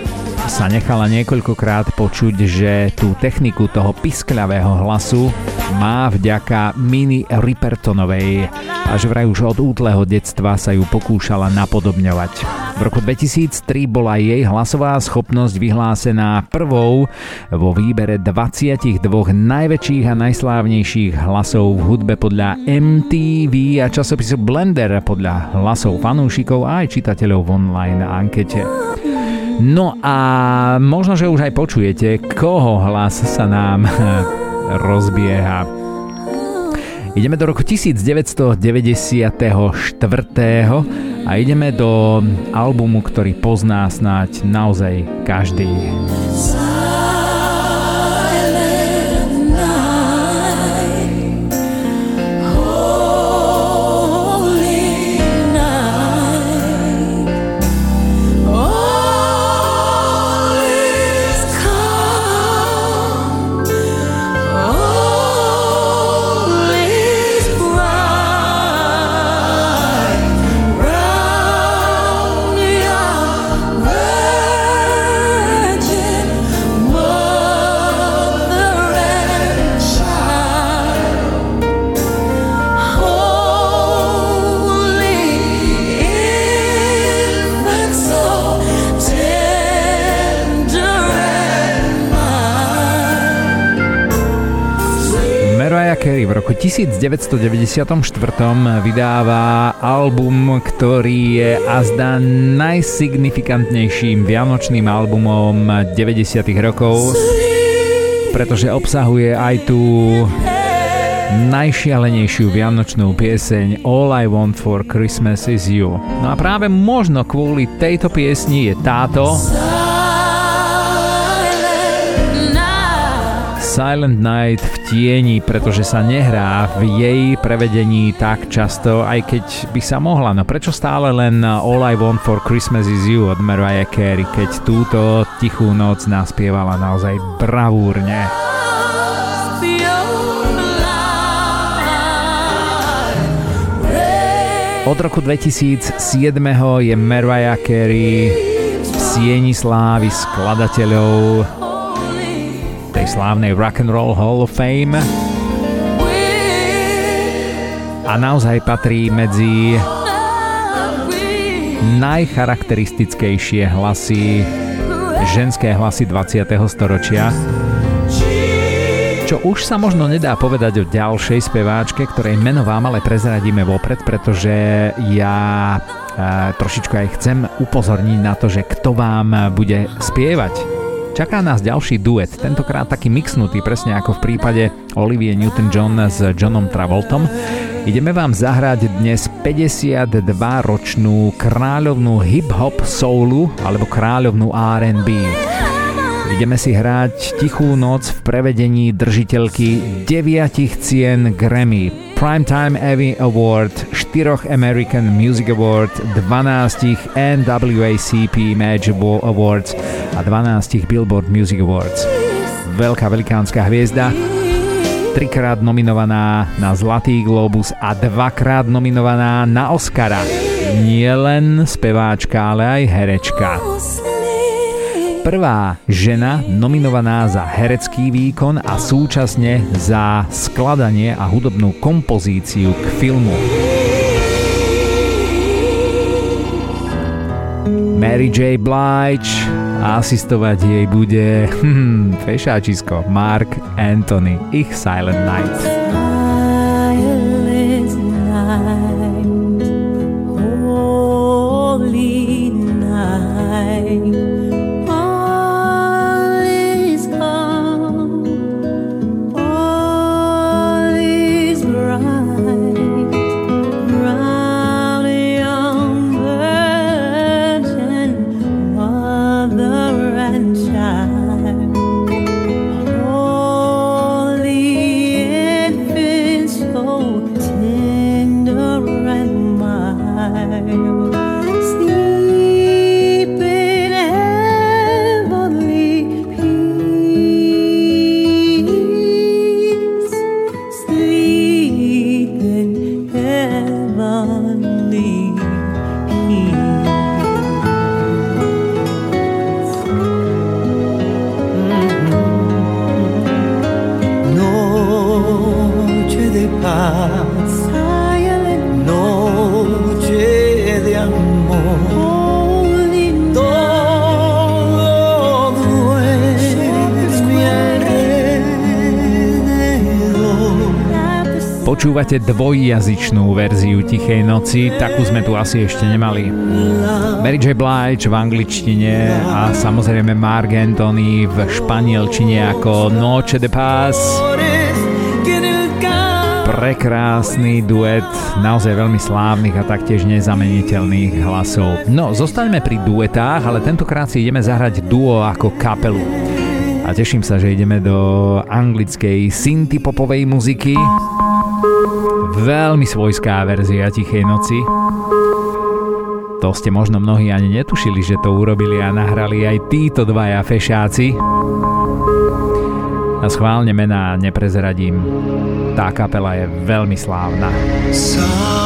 sa nechala niekoľkokrát počuť, že tú techniku toho piskľavého hlasu má vďaka Mini Ripertonovej a že vraj už od útleho detstva sa ju pokúšala napodobňovať. V roku 2003 bola jej hlasová schopnosť vyhlásená prvou vo výbere 22 najväčších a najslávnejších hlasov v hudbe podľa MTV a časopisu Blender podľa hlasov fanúšikov a aj čitateľov v online ankete. No a možno, že už aj počujete, koho hlas sa nám rozbieha. Ideme do roku 1994 a ideme do albumu, ktorý pozná snáď naozaj každý. Roku 1994 vydáva album, ktorý je azda najsignifikantnejším vianočným albumom 90. rokov, pretože obsahuje aj tú najšialenejšiu vianočnú pieseň All I Want for Christmas is You. No a práve možno kvôli tejto piesni je táto Silent Night v tieni, pretože sa nehrá v jej prevedení tak často, aj keď by sa mohla. No prečo stále len All I Want for Christmas is You od Mariah Carey, keď túto tichú noc naspievala naozaj bravúrne. Od roku 2007 je Mariah Carey v sieni slávy skladateľov tej slávnej Rock and Roll Hall of Fame a naozaj patrí medzi najcharakteristickejšie hlasy, ženské hlasy 20. storočia. Čo už sa možno nedá povedať o ďalšej speváčke, ktorej meno vám ale prezradíme vopred, pretože ja e, trošičku aj chcem upozorniť na to, že kto vám bude spievať Čaká nás ďalší duet, tentokrát taký mixnutý, presne ako v prípade Olivie Newton-John s Johnom Travoltom. Ideme vám zahrať dnes 52-ročnú kráľovnú hip-hop soulu alebo kráľovnú R&B. Ideme si hrať Tichú noc v prevedení držiteľky 9 cien Grammy, Primetime Emmy Award, 4 American Music Award, 12 NWACP Match Awards a 12 Billboard Music Awards. Veľká velikánska hviezda, trikrát nominovaná na Zlatý Globus a dvakrát nominovaná na Oscara. Nie len speváčka, ale aj herečka prvá žena nominovaná za herecký výkon a súčasne za skladanie a hudobnú kompozíciu k filmu. Mary J. Blige asistovať jej bude hmm, fešáčisko Mark Anthony, ich Silent Night. Počúvate dvojjazyčnú verziu Tichej noci, takú sme tu asi ešte nemali. Mary J. Blige v angličtine a samozrejme Mark Anthony v španielčine ako Noche de Paz. Prekrásny duet, naozaj veľmi slávnych a taktiež nezameniteľných hlasov. No, zostaňme pri duetách, ale tentokrát si ideme zahrať duo ako kapelu. A teším sa, že ideme do anglickej synthpopovej muziky. Veľmi svojská verzia Tichej noci. To ste možno mnohí ani netušili, že to urobili a nahrali aj títo dvaja fešáci. A schválne mená neprezradím. Tá kapela je veľmi slávna. Silent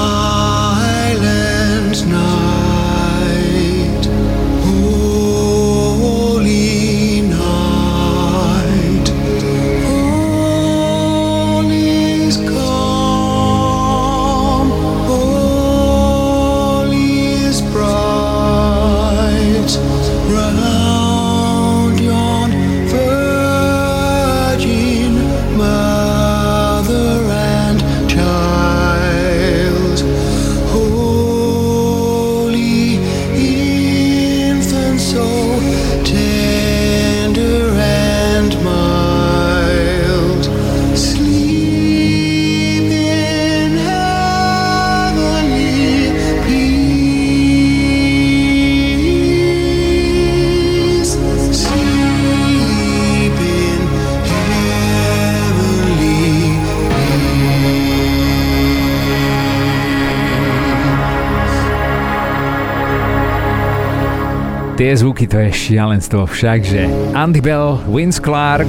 Zvuky to je šialenstvo však, že Andy Bell, Vince Clark,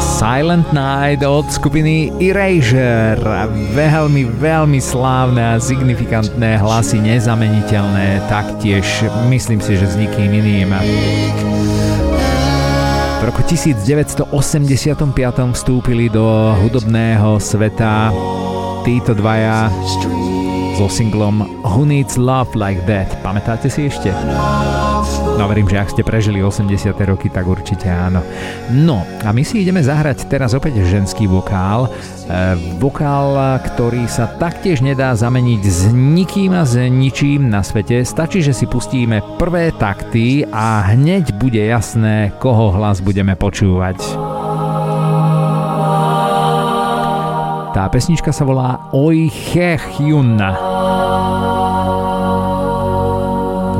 Silent Night od skupiny Erasure. Veľmi, veľmi slávne a signifikantné hlasy, nezameniteľné, taktiež myslím si, že s nikým iným. V roku 1985 vstúpili do hudobného sveta títo dvaja so singlom Who Needs Love Like That. Pamätáte si ešte? No verím, že ak ste prežili 80. roky, tak určite áno. No a my si ideme zahrať teraz opäť ženský vokál. E, vokál, ktorý sa taktiež nedá zameniť s nikým a s ničím na svete. Stačí, že si pustíme prvé takty a hneď bude jasné, koho hlas budeme počúvať. Tá pesnička sa volá Oj Hyun.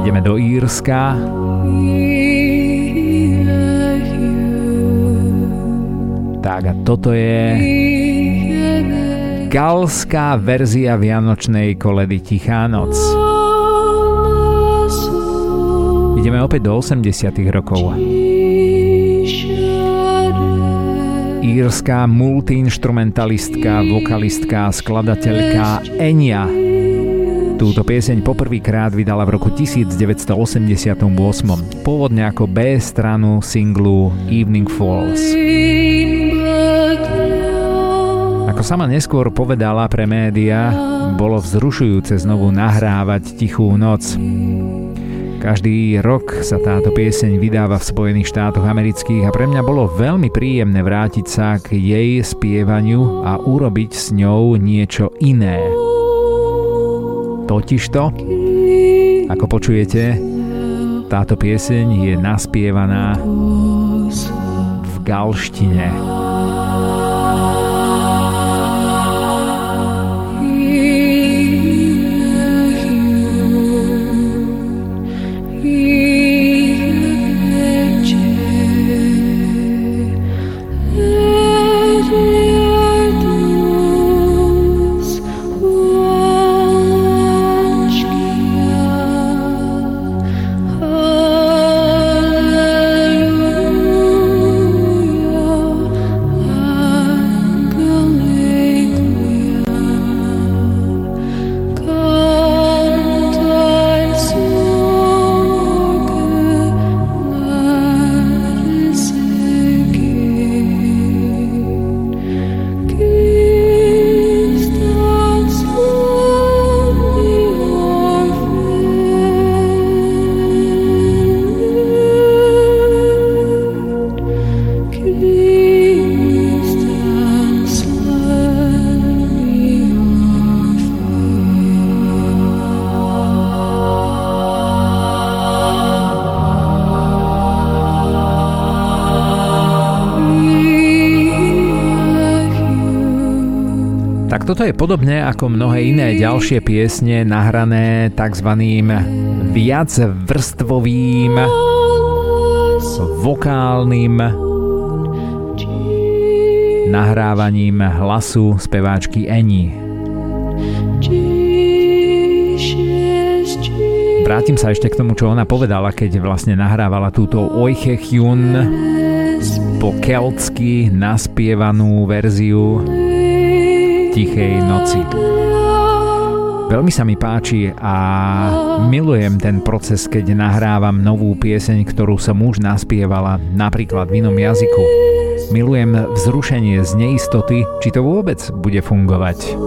Ideme do Írska. Tak a toto je galská verzia vianočnej koledy Tichá noc. Ideme opäť do 80 rokov. Írska multiinstrumentalistka, vokalistka, skladateľka Enya. Túto pieseň poprvýkrát vydala v roku 1988, pôvodne ako B stranu singlu Evening Falls. Ako sama neskôr povedala pre média, bolo vzrušujúce znovu nahrávať Tichú noc. Každý rok sa táto pieseň vydáva v Spojených štátoch amerických a pre mňa bolo veľmi príjemné vrátiť sa k jej spievaniu a urobiť s ňou niečo iné. Totižto, ako počujete, táto pieseň je naspievaná v galštine. Toto je podobne ako mnohé iné ďalšie piesne nahrané tzv. viac vrstvovým vokálnym nahrávaním hlasu speváčky Eni. Vrátim sa ešte k tomu, čo ona povedala, keď vlastne nahrávala túto Oiche Hyun po keltsky naspievanú verziu Tichej noci. Veľmi sa mi páči a milujem ten proces, keď nahrávam novú pieseň, ktorú som už naspievala, napríklad v inom jazyku. Milujem vzrušenie z neistoty, či to vôbec bude fungovať.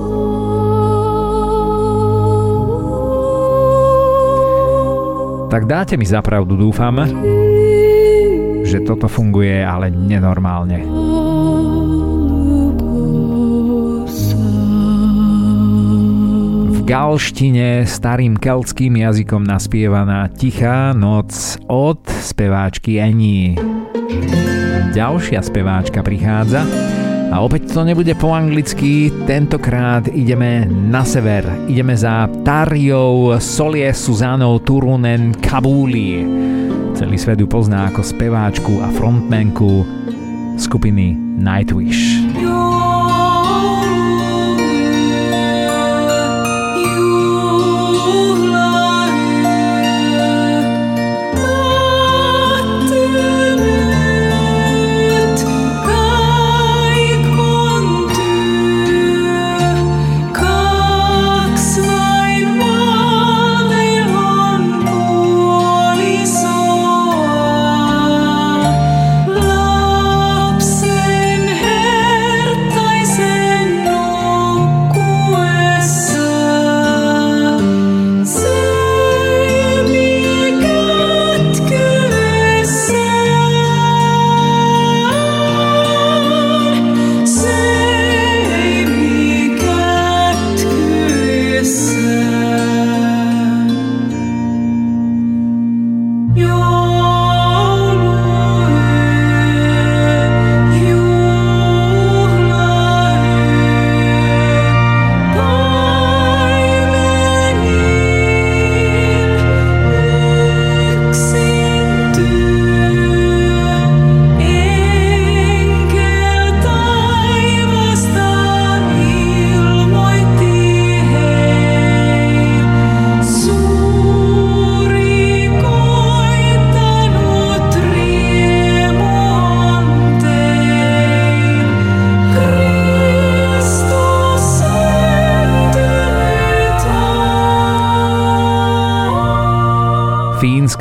Tak dáte mi zapravdu, dúfam, že toto funguje ale nenormálne. Galštine starým keltským jazykom naspievaná Tichá noc od speváčky Ení. Ďalšia speváčka prichádza a opäť to nebude po anglicky, tentokrát ideme na sever. Ideme za Tariou Solie Suzanou Turunen Kabuli. Celý svet ju pozná ako speváčku a frontmanku skupiny Nightwish.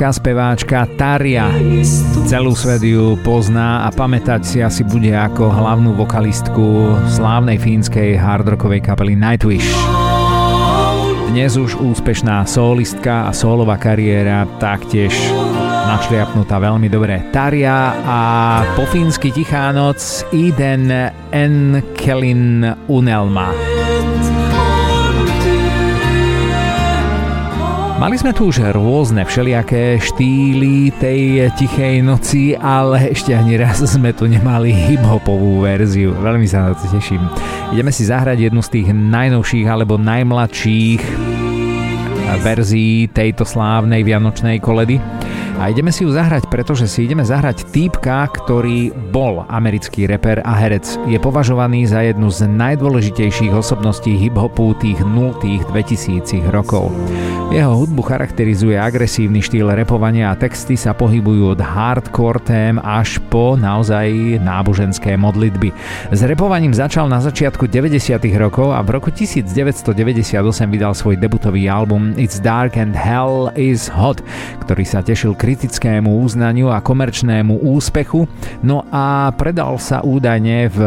Fínska speváčka Taria. Celú svet ju pozná a pamätať si asi bude ako hlavnú vokalistku slávnej fínskej hardrockovej kapely Nightwish. Dnes už úspešná solistka a solová kariéra taktiež našliapnutá veľmi dobre. Taria a po fínsky Tichá noc Iden Enkelin Unelma. Mali sme tu už rôzne všelijaké štýly tej tichej noci, ale ešte ani raz sme tu nemali hip-hopovú verziu. Veľmi sa na to teším. Ideme si zahrať jednu z tých najnovších alebo najmladších verzií tejto slávnej vianočnej koledy. A ideme si ju zahrať, pretože si ideme zahrať týpka, ktorý bol americký reper a herec. Je považovaný za jednu z najdôležitejších osobností hip-hopu tých 0. 2000 rokov. Jeho hudbu charakterizuje agresívny štýl repovania a texty sa pohybujú od hardcore tém až po naozaj náboženské modlitby. S repovaním začal na začiatku 90. rokov a v roku 1998 vydal svoj debutový album It's Dark and Hell is Hot, ktorý sa tešil kritickému uznaniu a komerčnému úspechu, no a predal sa údajne v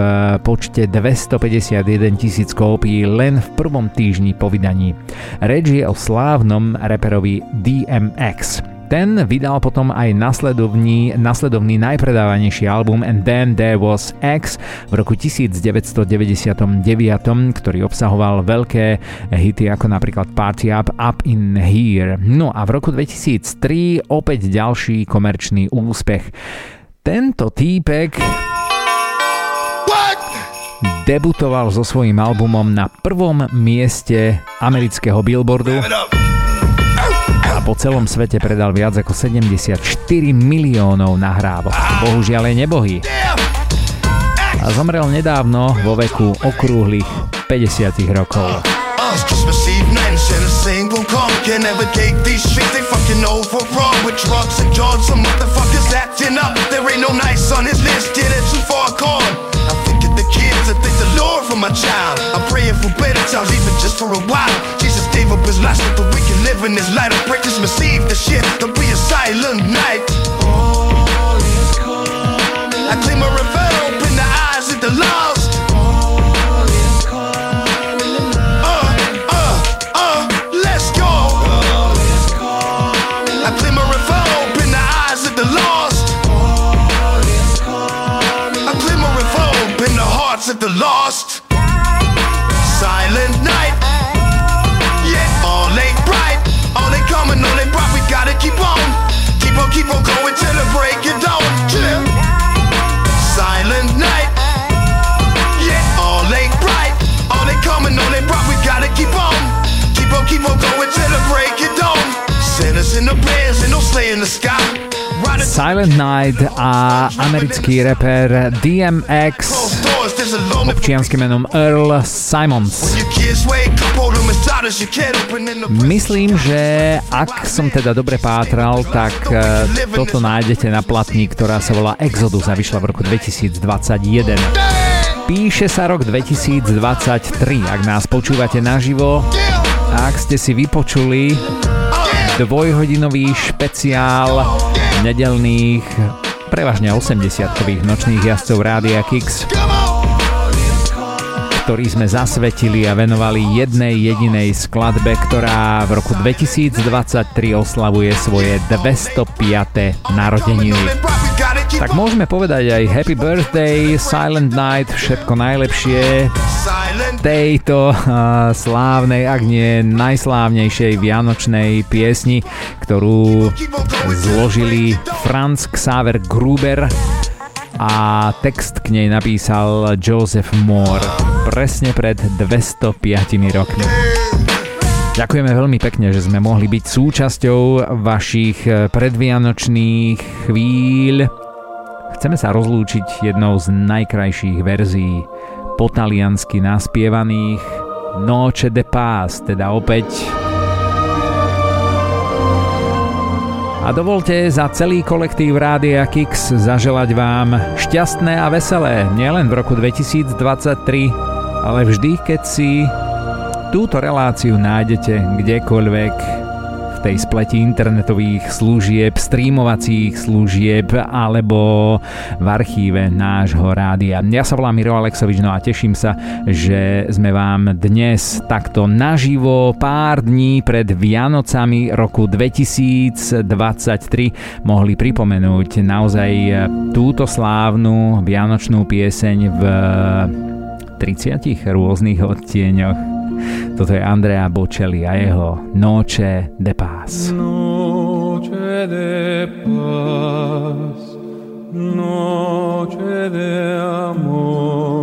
počte 251 tisíc kópií len v prvom týždni po vydaní. Reč je o slávnom reperovi DMX. Ten vydal potom aj nasledovný, nasledovný najpredávanejší album And Then There Was X v roku 1999, ktorý obsahoval veľké hity ako napríklad Party Up, Up in Here. No a v roku 2003 opäť ďalší komerčný úspech. Tento týpek debutoval so svojím albumom na prvom mieste amerického billboardu po celom svete predal viac ako 74 miliónov nahrávok. Bohužiaľ je nebohý. A zomrel nedávno vo veku okrúhlych 50 rokov. ain't no the Lord for my child. I'm praying for better times, even just for a while. Jesus gave up his life so that we can live in this light I pray Christmas Eve, the shit, there'll be a silent night. I clean my reveal, open the eyes of the lost Silent Night a americký reper DMX občianským menom Earl Simons. Myslím, že ak som teda dobre pátral, tak eh, toto nájdete na platni, ktorá sa volá Exodus a vyšla v roku 2021. Píše sa rok 2023, ak nás počúvate naživo. Ak ste si vypočuli dvojhodinový špeciál nedelných prevažne 80-kových nočných jazdcov Rádia Kix ktorý sme zasvetili a venovali jednej jedinej skladbe, ktorá v roku 2023 oslavuje svoje 205. narodeniny. Tak môžeme povedať aj Happy Birthday, Silent Night, všetko najlepšie tejto slávnej, ak nie najslávnejšej vianočnej piesni, ktorú zložili Franz Xaver Gruber a text k nej napísal Joseph Moore presne pred 205 rokmi. Ďakujeme veľmi pekne, že sme mohli byť súčasťou vašich predvianočných chvíľ. Chceme sa rozlúčiť jednou z najkrajších verzií po taliansky naspievaných Noche de Paz, teda opäť. A dovolte za celý kolektív Rádia Kix zaželať vám šťastné a veselé, nielen v roku 2023, ale vždy, keď si túto reláciu nájdete kdekoľvek tej spleti internetových služieb, streamovacích služieb alebo v archíve nášho rádia. Ja sa volám Miro Alexovič, no a teším sa, že sme vám dnes takto naživo pár dní pred Vianocami roku 2023 mohli pripomenúť naozaj túto slávnu vianočnú pieseň v 30 rôznych odtieňoch. Toto je Andrea Bocelli a jeho Noche de Paz. Noche de paz, noche de amor,